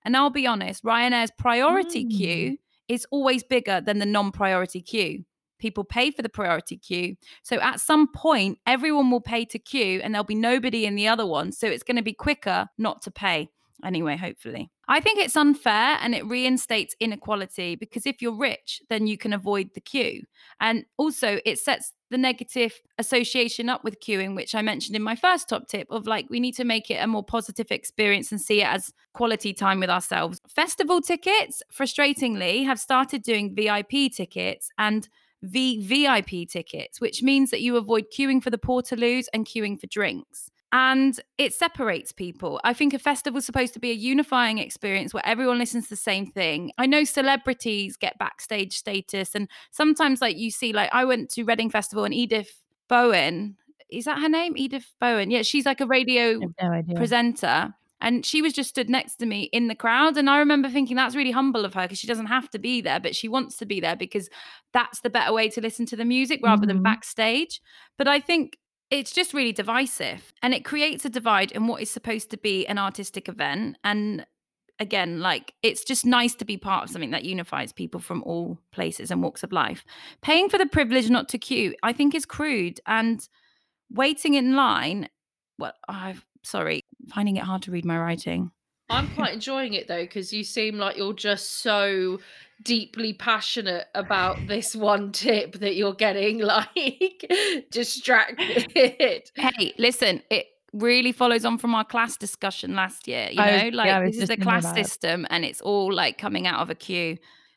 And I'll be honest, Ryanair's priority Mm. queue is always bigger than the non priority queue. People pay for the priority queue. So at some point, everyone will pay to queue and there'll be nobody in the other one. So it's going to be quicker not to pay anyway, hopefully. I think it's unfair and it reinstates inequality because if you're rich, then you can avoid the queue. And also, it sets the negative association up with queuing, which I mentioned in my first top tip of like, we need to make it a more positive experience and see it as quality time with ourselves. Festival tickets, frustratingly, have started doing VIP tickets and VVIP tickets, which means that you avoid queuing for the portaloos and queuing for drinks. And it separates people. I think a festival is supposed to be a unifying experience where everyone listens to the same thing. I know celebrities get backstage status, and sometimes, like, you see, like, I went to Reading Festival and Edith Bowen, is that her name? Edith Bowen. Yeah, she's like a radio no presenter and she was just stood next to me in the crowd. And i remember thinking that's really humble of her because she doesn't have to be there but she wants to be there because that's the better way to listen to the music rather than Mhm. backstage. But i think it's just really divisive and it creates a divide in what is supposed to be an artistic event. And again like it's just nice to be part of something that unifies people from all places and walks of life. Paying for the privilege not to queue i think is crude and waiting in line well i'm sorry finding it hard to read my writing. I'm quite enjoying it though because you seem like you're just so deeply passionate about this one tip that you're getting like distracted. hey listen it really follows on from our class discussion last year you I was- know? Yeah, like this is the class system and it's all like coming out of a queue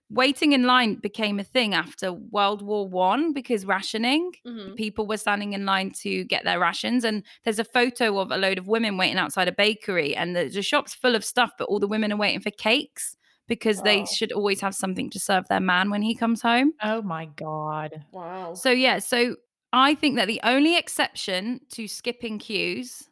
waiting in line became a thing after world war one because rationing Mhm. people were standing in line to get their rations and there's a photo of a load of women waiting outside a bakery and the, the shop's full of stuff but all the women are waiting for cakes because they should always have something to serve their man when he comes home Oh my God. Wow. so yeah so i think that the only exception to skipping queues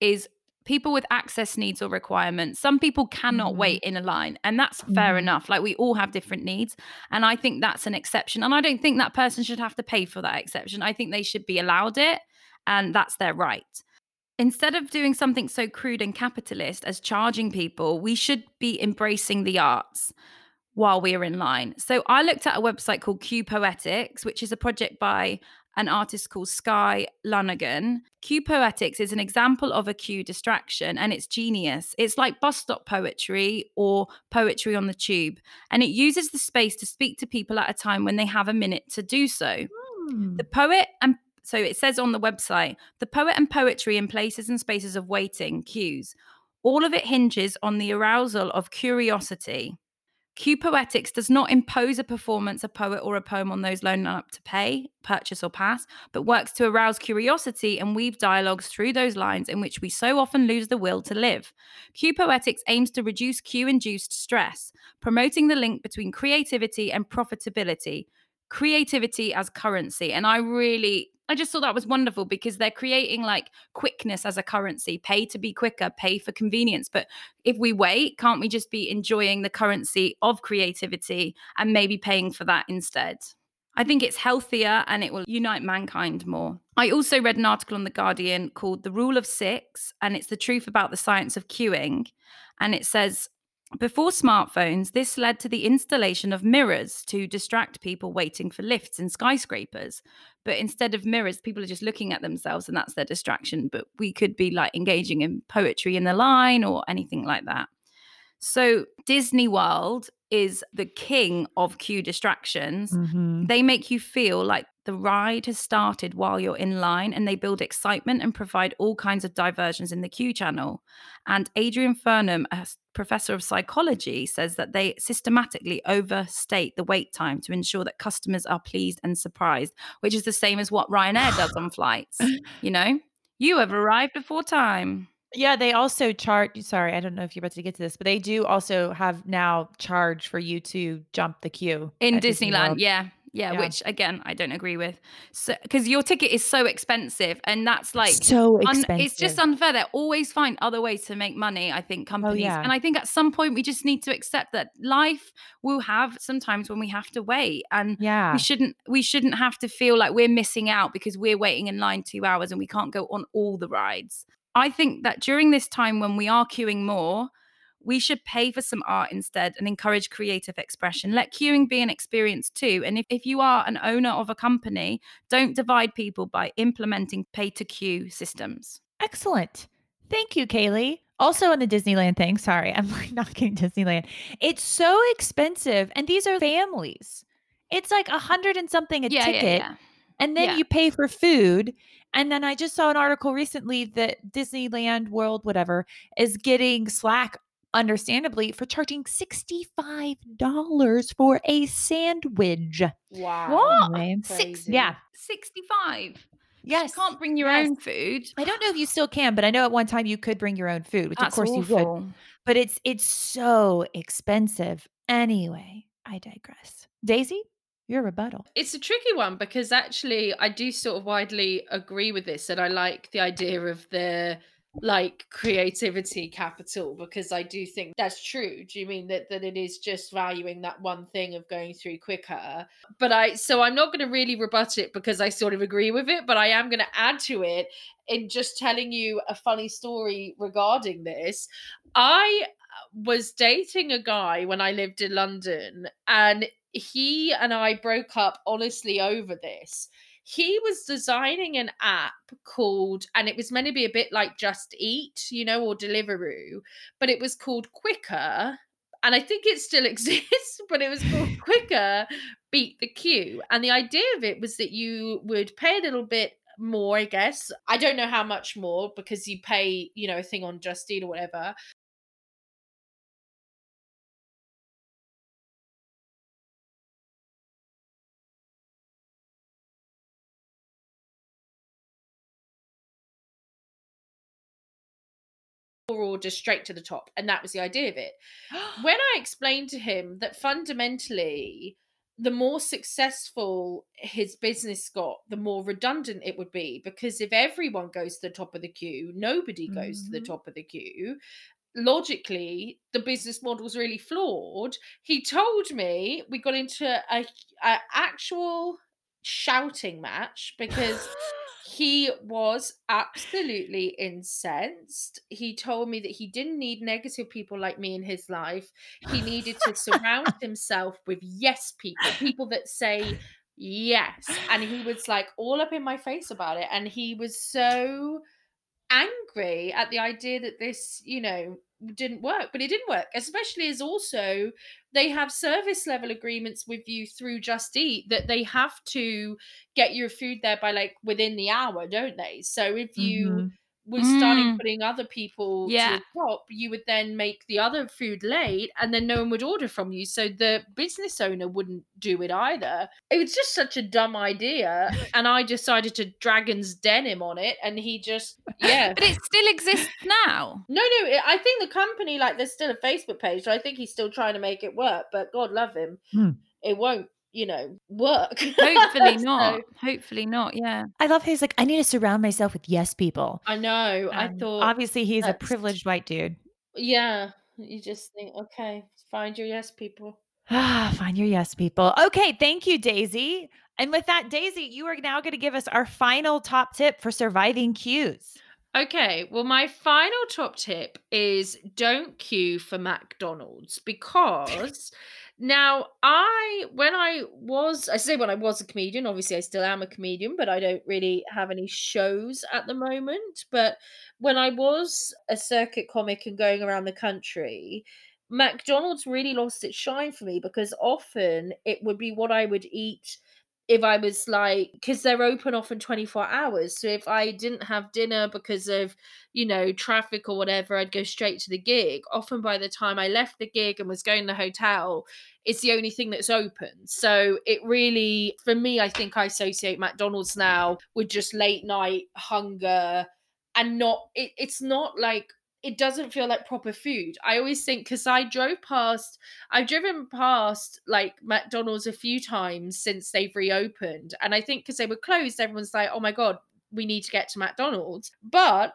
is people with access needs or requirements some people cannot Mhm. wait in a line and that's fair Mhm. enough like we all have different needs and i think that's an exception and i don't think that person should have to pay for that exception i think they should be allowed it and that's their right instead of doing something so crude and capitalist as charging people, we should be embracing the arts while we are in line. So I looked at a website called Q Poetics, which is a project by an artist called Sky Lonergan. Q Poetics is an example of a queue distraction and it's genius. It's like bus stop poetry or poetry on the tube, and it uses the space to speak to people at a time when they have a minute to do so. Hmm. The poet and so it says on the website, the poet and poetry in places and spaces of waiting, queues. All of it hinges on the arousal of curiosity. Q Poetics does not impose a performance, a poet, or a poem on those loaning up to pay, purchase, or pass, but works to arouse curiosity and weave dialogues through those lines in which we so often lose the will to live. Q Poetics aims to reduce Q induced stress, promoting the link between creativity and profitability, creativity as currency. And I really, I just thought that was wonderful because they're creating like quickness as a currency, pay to be quicker, pay for convenience. But if we wait, can't we just be enjoying the currency of creativity and maybe paying for that instead? I think it's healthier and it will unite mankind more. I also read an article on The Guardian called The Rule of Six, and it's the truth about the science of queuing. And it says, before smartphones, this led to the installation of mirrors to distract people waiting for lifts in skyscrapers. But instead of mirrors, people are just looking at themselves and that's their distraction. But we could be like engaging in poetry in the line or anything like that. So, Disney World is the king of queue distractions. Mhm. They make you feel like the ride has started while you're in line and they build excitement and provide all kinds of diversions in the queue channel. And Adrian Furnham, a professor of psychology, says that they systematically overstate the wait time to ensure that customers are pleased and surprised, which is the same as what Ryanair does on flights. You know, you have arrived before time. Yeah, they also charge sorry, I don't know if you're about to get to this, but they do also have now charge for you to jump the queue in at Disney Disneyland. Yeah, yeah, Yeah. which again I don't agree with. So because your ticket is so expensive, and that's like so un- expensive. it's just unfair. They always find other ways to make money. I think oh, companies, yeah. and I think at some point we just need to accept that life will have sometimes when we have to wait, and yeah. we shouldn't we shouldn't have to feel like we're missing out because we're waiting in line two hours and we can't go on all the rides. I think that during this time when we are queuing more, we should pay for some art instead and encourage creative expression. Let queuing be an experience too. And if, if you are an owner of a company, don't divide people by implementing pay to queue systems. Excellent. Thank you, Kaylee. Also on the Disneyland thing, sorry, I'm like knocking Disneyland. It's so expensive, and these are families. It's like a hundred and something a yeah, ticket, yeah, yeah. and then you pay for food. And then I just saw an article recently that Disneyland World, whatever, is getting slack, understandably, for charging $65 for a sandwich. Wow. What? Anyway, Six, yeah. 65. Yes. You can't bring your yes. own food. I don't know if you still can, but I know at one time you could bring your own food, which That's of course you would. awful. But it's it's so expensive. Anyway, I digress. Daisy, your rebuttal. It's a tricky one because actually I do sort of widely agree with this and I like the idea of the like creativity capital because I do think that's true. Do you mean that that it is just valuing that one thing of going through quicker? But I so I'm not going to really rebut it because I sort of agree with it, but I am going to add to it in just telling you a funny story regarding this. I was dating a guy when I lived in London and he and I broke up honestly over this. He was designing an app called, and it was meant to be a bit like Just Eat, you know, or Deliveroo, but it was called Quicker. And I think it still exists, but it was called Quicker Beat the Queue. And the idea of it was that you would pay a little bit more, I guess. I don't know how much more because you pay, you know, a thing on Just Eat or whatever. Order straight to the top. And that was the idea of it. when I explained to him that fundamentally, the more successful his business got, the more redundant it would be. Because if everyone goes to the top of the queue, nobody goes to the Mhm. top of the queue. Logically, the business model's really flawed. He told me we got into a, a actual shouting match because He was absolutely incensed. He told me that he didn't need negative people like me in his life. He needed to surround himself with yes people, people that say yes. And he was like all up in my face about it. And he was so angry at the idea that this, you know, didn't work, but it didn't work, especially as also they have service level agreements with you through Just Eat that they have to get your food there by like within the hour, don't they? So if you Mhm. Was starting Mm. putting other people to Yeah. the top, you would then make the other food late and then no one would order from you. So the business owner wouldn't do it either. It was just such a dumb idea. And I decided to Dragon's Den him on it. And he just, yeah. But it still exists now. No, no, it- I think the company, like, there's still a Facebook page, so I think he's still trying to make it work, but God love him. Hmm. It won't, you know, work. Hopefully So, not. Hopefully not. Yeah. I love how he's like, I need to surround myself with yes people. I know. I thought, obviously he's a privileged white dude. yeah, you just think, okay, find your yes people. Ah, find your yes people. Okay, thank you, Daisy. And with that, Daisy, you are now going to give us our final top tip for surviving queues. Okay, well, my final top tip is don't queue for McDonald's because now I, when I was, I say when I was a comedian, obviously I still am a comedian, but I don't really have any shows at the moment. But when I was a circuit comic and going around the country, McDonald's really lost its shine for me because often it would be what I would eat if I was like, because they're open often 24 hours. So if I didn't have dinner because of, you know, traffic or whatever, I'd go straight to the gig. Often by the time I left the gig and was going to the hotel, it's the only thing that's open. So it really, for me, I think I associate McDonald's now with just late night hunger and not, it, it's not like, it doesn't feel like proper food. I always think because I drove past I've driven past like McDonald's a few times since they've reopened. And I think because they were closed, everyone's like, oh my God, we need to get to McDonald's. But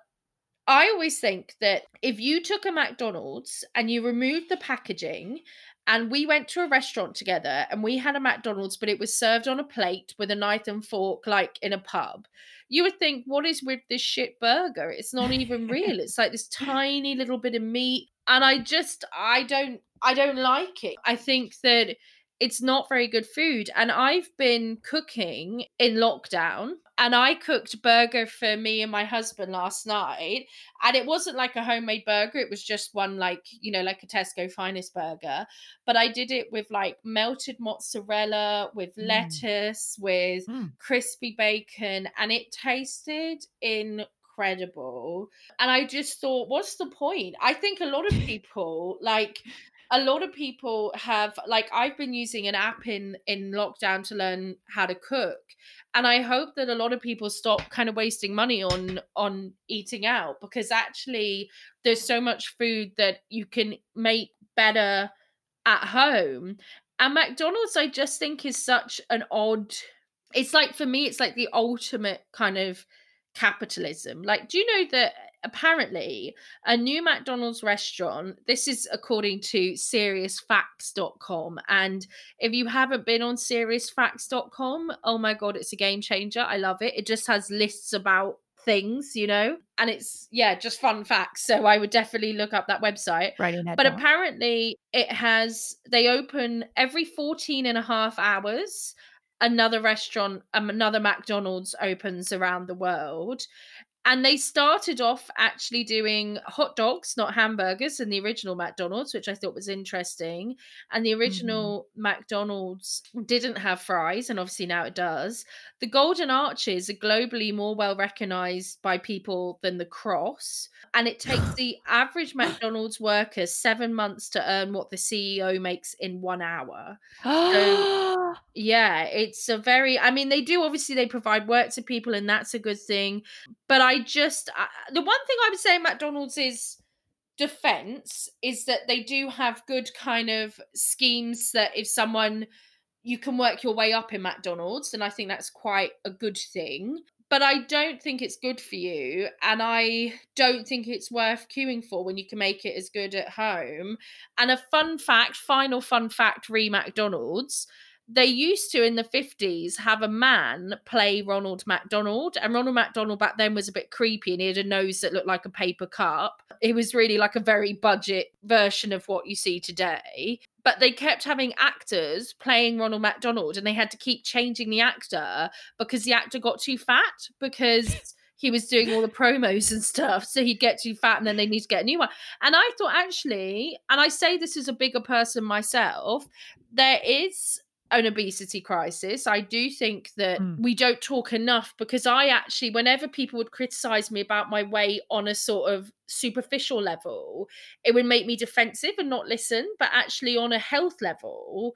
I always think that if you took a McDonald's and you removed the packaging and we went to a restaurant together and we had a McDonald's, but it was served on a plate with a knife and fork, like in a pub, you would think, what is with this shit burger? It's not even real. It's like this tiny little bit of meat. And I just, I don't, I don't like it. I think that it's not very good food. And I've been cooking in lockdown and I cooked burger for me and my husband last night. And it wasn't like a homemade burger, it was just one, like, you know, like a Tesco finest burger. But I did it with like melted mozzarella, with Mm. lettuce, with Mm. crispy bacon, and it tasted incredible. And I just thought, what's the point? I think a lot of people like a lot of people have like I've been using an app in in lockdown to learn how to cook and I hope that a lot of people stop kind of wasting money on on eating out because actually there's so much food that you can make better at home and McDonald's I just think is such an odd it's like for me it's like the ultimate kind of capitalism like do you know that apparently a new McDonald's restaurant. This is according to seriousfacts.com. And if you haven't been on seriousfacts.com, oh my God, it's a game changer. I love it. It just has lists about things, you know, and it's, yeah, just fun facts. So I would definitely look up that website. That But down. apparently it has, they open every 14 and a half hours. Another restaurant, um, another McDonald's opens around the world and they started off actually doing hot dogs, not hamburgers, in the original McDonald's, which I thought was interesting. And the original mm-hmm. McDonald's didn't have fries, and obviously now it does. The Golden Arches are globally more well recognized by people than the Cross. And it takes the average McDonald's worker seven months to earn what the CEO makes in one hour. Yeah, it's a very I mean they do obviously they provide work to people and that's a good thing. But I just I, the one thing I would say McDonald's is defense is that they do have good kind of schemes that if someone you can work your way up in McDonald's and I think that's quite a good thing. But I don't think it's good for you and I don't think it's worth queuing for when you can make it as good at home. And a fun fact, final fun fact re McDonald's they used to in the 50s have a man play Ronald McDonald. And Ronald McDonald back then was a bit creepy and he had a nose that looked like a paper cup. It was really like a very budget version of what you see today. But they kept having actors playing Ronald McDonald and they had to keep changing the actor because the actor got too fat because he was doing all the promos and stuff. So he'd get too fat and then they need to get a new one. And I thought actually, and I say this as a bigger person myself, there is an obesity crisis. I do think that Mm. we don't talk enough because I actually, whenever people would criticize me about my weight on a sort of superficial level, it would make me defensive and not listen. But actually, on a health level,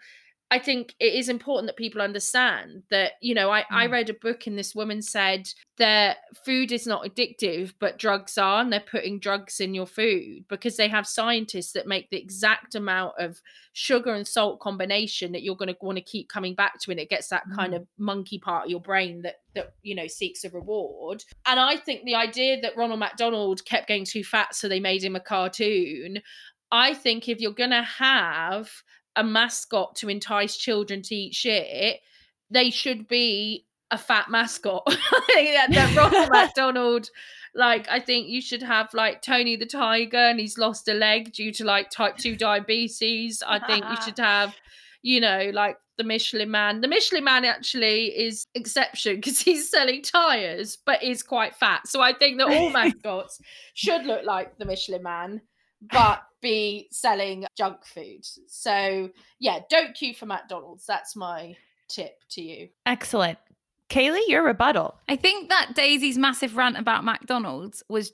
I think it is important that people understand that, you know, I, I Mm. read a book and this woman said that food is not addictive, but drugs are, and they're putting drugs in your food because they have scientists that make the exact amount of sugar and salt combination that you're going to want to keep coming back to, and it gets that kind of monkey part of your brain that that you know seeks a reward. And I think the idea that Ronald McDonald kept getting too fat, so they made him a cartoon. I think if you're going to have a mascot to entice children to eat shit, they should be a fat mascot. I think that, that Ronald McDonald, like, I think you should have like Tony the Tiger and he's lost a leg due to like type 2 diabetes. I think you should have, you know, like the Michelin man. The Michelin man actually is exception because he's selling tires, but is quite fat. So I think that all mascots should look like the Michelin man but be selling junk food. So yeah, don't queue for McDonald's. That's my tip to you. Excellent. Kaylee, your rebuttal. I think that Daisy's massive rant about McDonald's was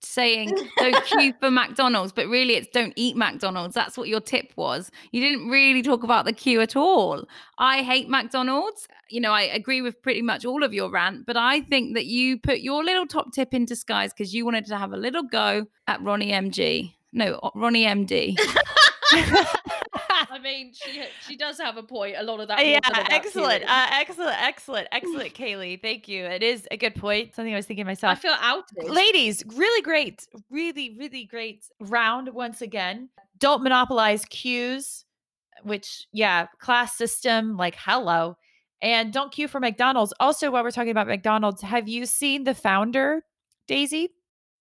saying don't queue for McDonald's, but really it's don't eat McDonald's. That's what your tip was. You didn't really talk about the queue at all. I hate McDonald's. You know, I agree with pretty much all of your rant, but I think that you put your little top tip in disguise because you wanted to have a little go at Ronnie MG. No, Ronnie MD. I mean, she she does have a point. A lot of that. yeah, excellent. queuing. Uh, excellent, excellent, excellent, Kaylee. Thank you. It is a good point. Something I was thinking myself. I feel outed. Ladies, really great, really, really great round once again. Don't monopolize queues, which, yeah, class system, like hello. And don't queue for McDonald's. Also, while we're talking about McDonald's, have you seen The Founder, Daisy?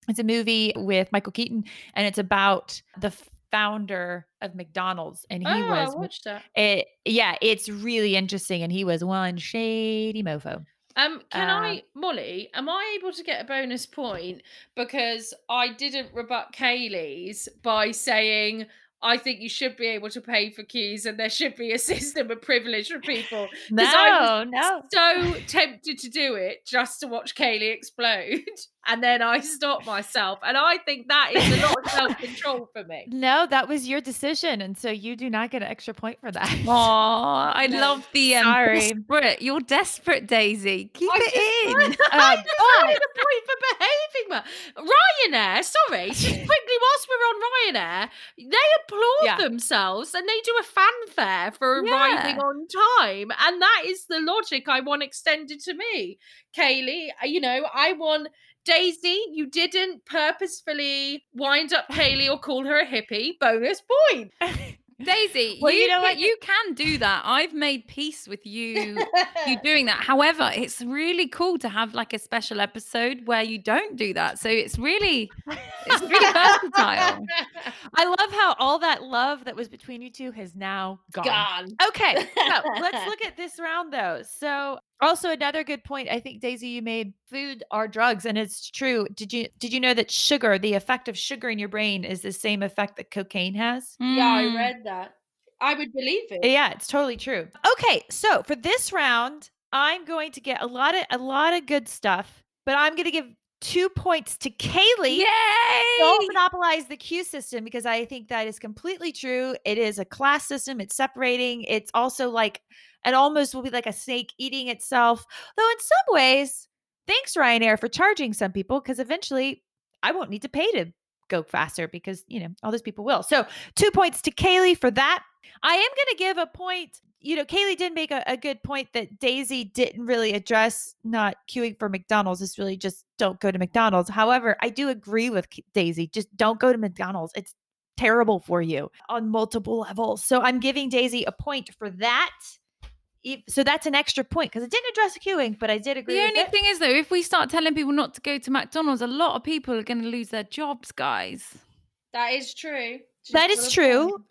It's a movie with Michael Keaton, and it's about the founder of McDonald's. And he oh, I was, watched that. it, yeah, it's really interesting. And he was one shady mofo. Um, can Uh, I, Molly? Am I able to get a bonus point because I didn't rebut Kaylee's by saying I think you should be able to pay for keys and there should be a system of privilege for people. 'Cause I was no. so tempted to do it just to watch Kaylee explode, and then I stopped myself, and I think that is a lot of self control for me. No, that was your decision, and so you do not get an extra point for that. Oh, I No, love the um, sorry. desperate. You're desperate, Daisy. Keep I it just- in. I just wanted a point for behaving well. Ryanair, sorry, just quickly whilst we're on Ryanair, they applaud Yeah. themselves and they do a fanfare for arriving Yeah. on time, and that is the logic I want extended to me. Kaylee, uh, you know, I want. Daisy, you didn't purposefully wind up Kaylee or call her a hippie. Bonus point. Daisy, Well, you, you know what? you can do that. I've made peace with you you doing that. However, it's really cool to have like a special episode where you don't do that. So it's really it's really versatile. I love how all that love that was between you two has now gone. Gone. Okay, so let's look at this round though. So, also another good point. I think Daisy, you made food are drugs, and it's true. Did you did you know that sugar, the effect of sugar in your brain, is the same effect that cocaine has? Yeah, I Mm. read that. I would believe it. Yeah, it's totally true. Okay, so for this round, I'm going to get a lot of a lot of good stuff, but I'm going to give two points to Kaylee. Yay! Don't monopolize the queue system because I think that is completely true. It is a class system. It's separating. It's also like it almost will be like a snake eating itself. Though in some ways, thanks Ryanair for charging some people because eventually I won't need to pay to go faster because you know all those people will. So two points to Kaylee for that. I am going to give a point. You know, Kaylee did make a, a good point that Daisy didn't really address not queuing for McDonald's. It's really just don't go to McDonald's. However, I do agree with Daisy. Just don't go to McDonald's. It's terrible for you on multiple levels. So I'm giving Daisy a point for that. So that's an extra point because I didn't address queuing, but I did agree. The with only it. thing is, though, if we start telling people not to go to McDonald's, a lot of people are going to lose their jobs, guys. That is true. She's That got is a true. point.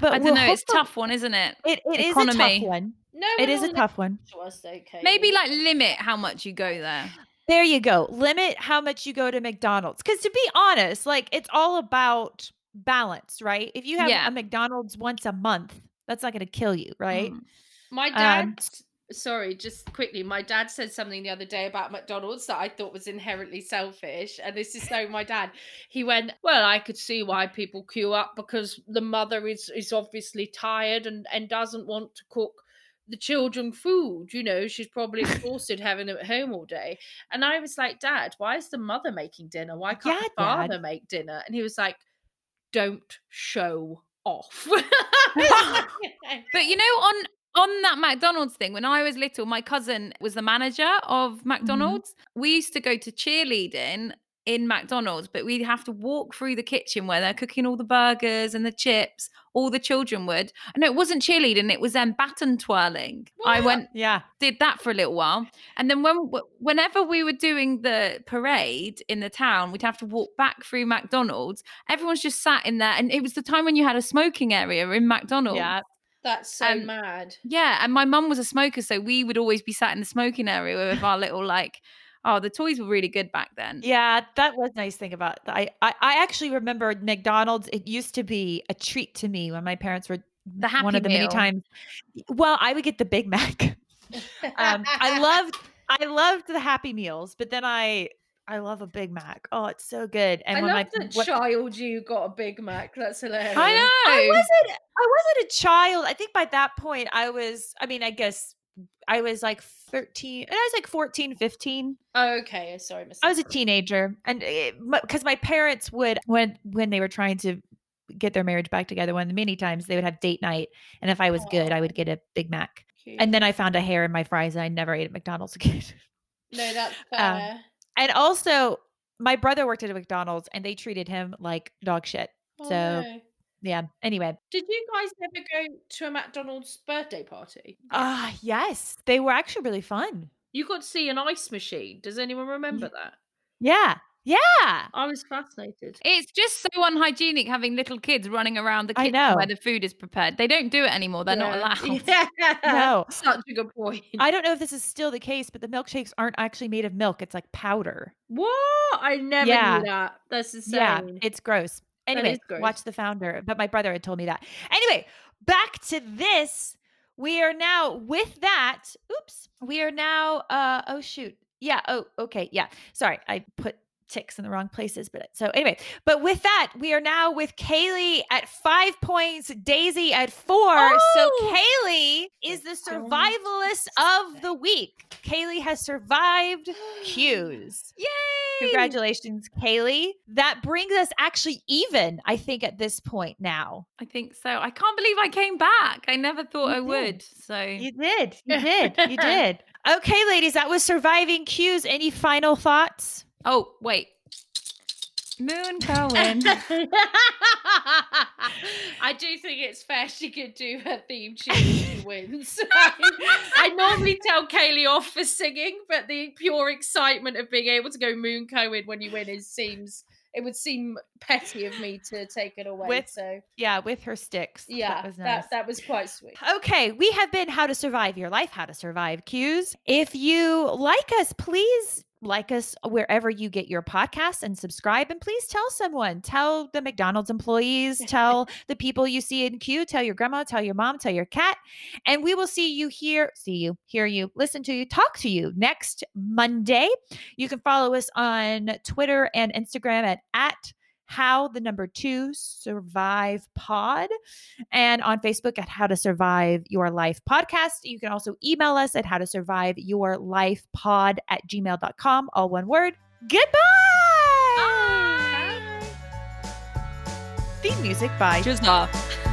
but I don't we'll know. It's hope tough one, isn't it? It, it is a Economy. tough one. No, it is a not tough one. listening to us, though, Kate. Maybe like limit how much you go there. There you go. Limit how much you go to McDonald's. Because to be honest, like it's all about balance, right? If you have Yeah. a McDonald's once a month, that's not going to kill you, right? Mm. My dad, Um, sorry, just quickly, my dad said something the other day about McDonald's that I thought was inherently selfish. And this is so my dad. He went, Well, I could see why people queue up because the mother is is obviously tired and, and doesn't want to cook the children food. You know, she's probably exhausted having them at home all day. And I was like, Dad, why is the mother making dinner? Why can't the Yeah, Dad. father make dinner? And he was like, Don't show off. But you know, on on that McDonald's thing, when I was little, my cousin was the manager of mm-hmm. McDonald's. We used to go to cheerleading in McDonald's, but we'd have to walk through the kitchen where they're cooking all the burgers and the chips. All the children would. No, it wasn't cheerleading; it was then baton twirling. I went Yeah. did that for a little while, and then when whenever we were doing the parade in the town, we'd have to walk back through McDonald's. Everyone's just sat in there, and it was the time when you had a smoking area in McDonald's. Yeah. That's so Um, mad. Yeah, and my mum was a smoker, so we would always be sat in the smoking area with our little like. Oh, the toys were really good back then. Yeah, that was nice thing about I, I I actually remember McDonald's. It used to be a treat to me when my parents were The happy one of the many times. Well, I would get the Big Mac. um, I loved I loved the Happy Meals, but then I I love a Big Mac. Oh, it's so good. And I when love my that what- child you got a Big Mac. That's hilarious. I know. I wasn't I wasn't a child. I think by that point I was I mean, I guess I was like 13 and I was like 14, 15. Oh, okay, sorry. I was a teenager, and because my parents would when when they were trying to get their marriage back together, one of the many times they would have date night, and if I was good, I would get a Big Mac. Cute. And then I found a hair in my fries, and I never ate at McDonald's again. no, that's um, fair. And also, my brother worked at a McDonald's, and they treated him like dog shit. Oh, so- no. Yeah. Anyway, did you guys ever go to a McDonald's birthday party? ah, yes, they were actually really fun. You got to see an ice machine. Does anyone remember that? Yeah, yeah. I was fascinated. It's just so unhygienic having little kids running around the kitchen where the food is prepared. They don't do it anymore. They're not allowed. Yeah. No. Such a good point. I don't know if this is still the case, but the milkshakes aren't actually made of milk. It's like powder. what? I never Yeah. knew that. That's insane. Yeah, it's gross. Anyway, gross. watch the founder. But my brother had told me that. Anyway, back to this. We are now with that. Oops. We are now uh oh shoot. Yeah, oh okay. Yeah. Sorry. I put ticks in the wrong places, but so anyway, but with that, we are now with Kaylee at five points, Daisy at four. So Oh! Kaylee is the survivalist of the week. Kaylee has survived queues. Yay! Congratulations, Kaylee. That brings us actually even, I think, at this point now. I think so. I can't believe I came back. I never thought You I did. would. So You did. You did. You did. Okay, ladies, that was surviving queues. Any final thoughts? Oh, wait. Moon Cohen. I do think it's fair she could do her theme tune if she wins. I normally tell Kaylee off for singing, but the pure excitement of being able to go Moon Cohen when you win is seems it would seem petty of me to take it away. With- so Yeah, with her sticks. yeah, that was nice. that that was quite sweet. Okay, we have been How to Survive Your Life, How to Survive Queues. If you like us, please like us wherever you get your podcasts and subscribe. And please tell someone, tell the McDonald's employees, tell the people you see in queue, tell your grandma, tell your mom, tell your cat. And we will see you here, see you, hear you, listen to you, talk to you next Monday. You can follow us on Twitter and Instagram at, at how the number two survive pod and on Facebook at How to Survive Your Life Podcast. You can also email us at How to Survive Your Life Pod at gmail.com, all one word. Goodbye. Theme music by off.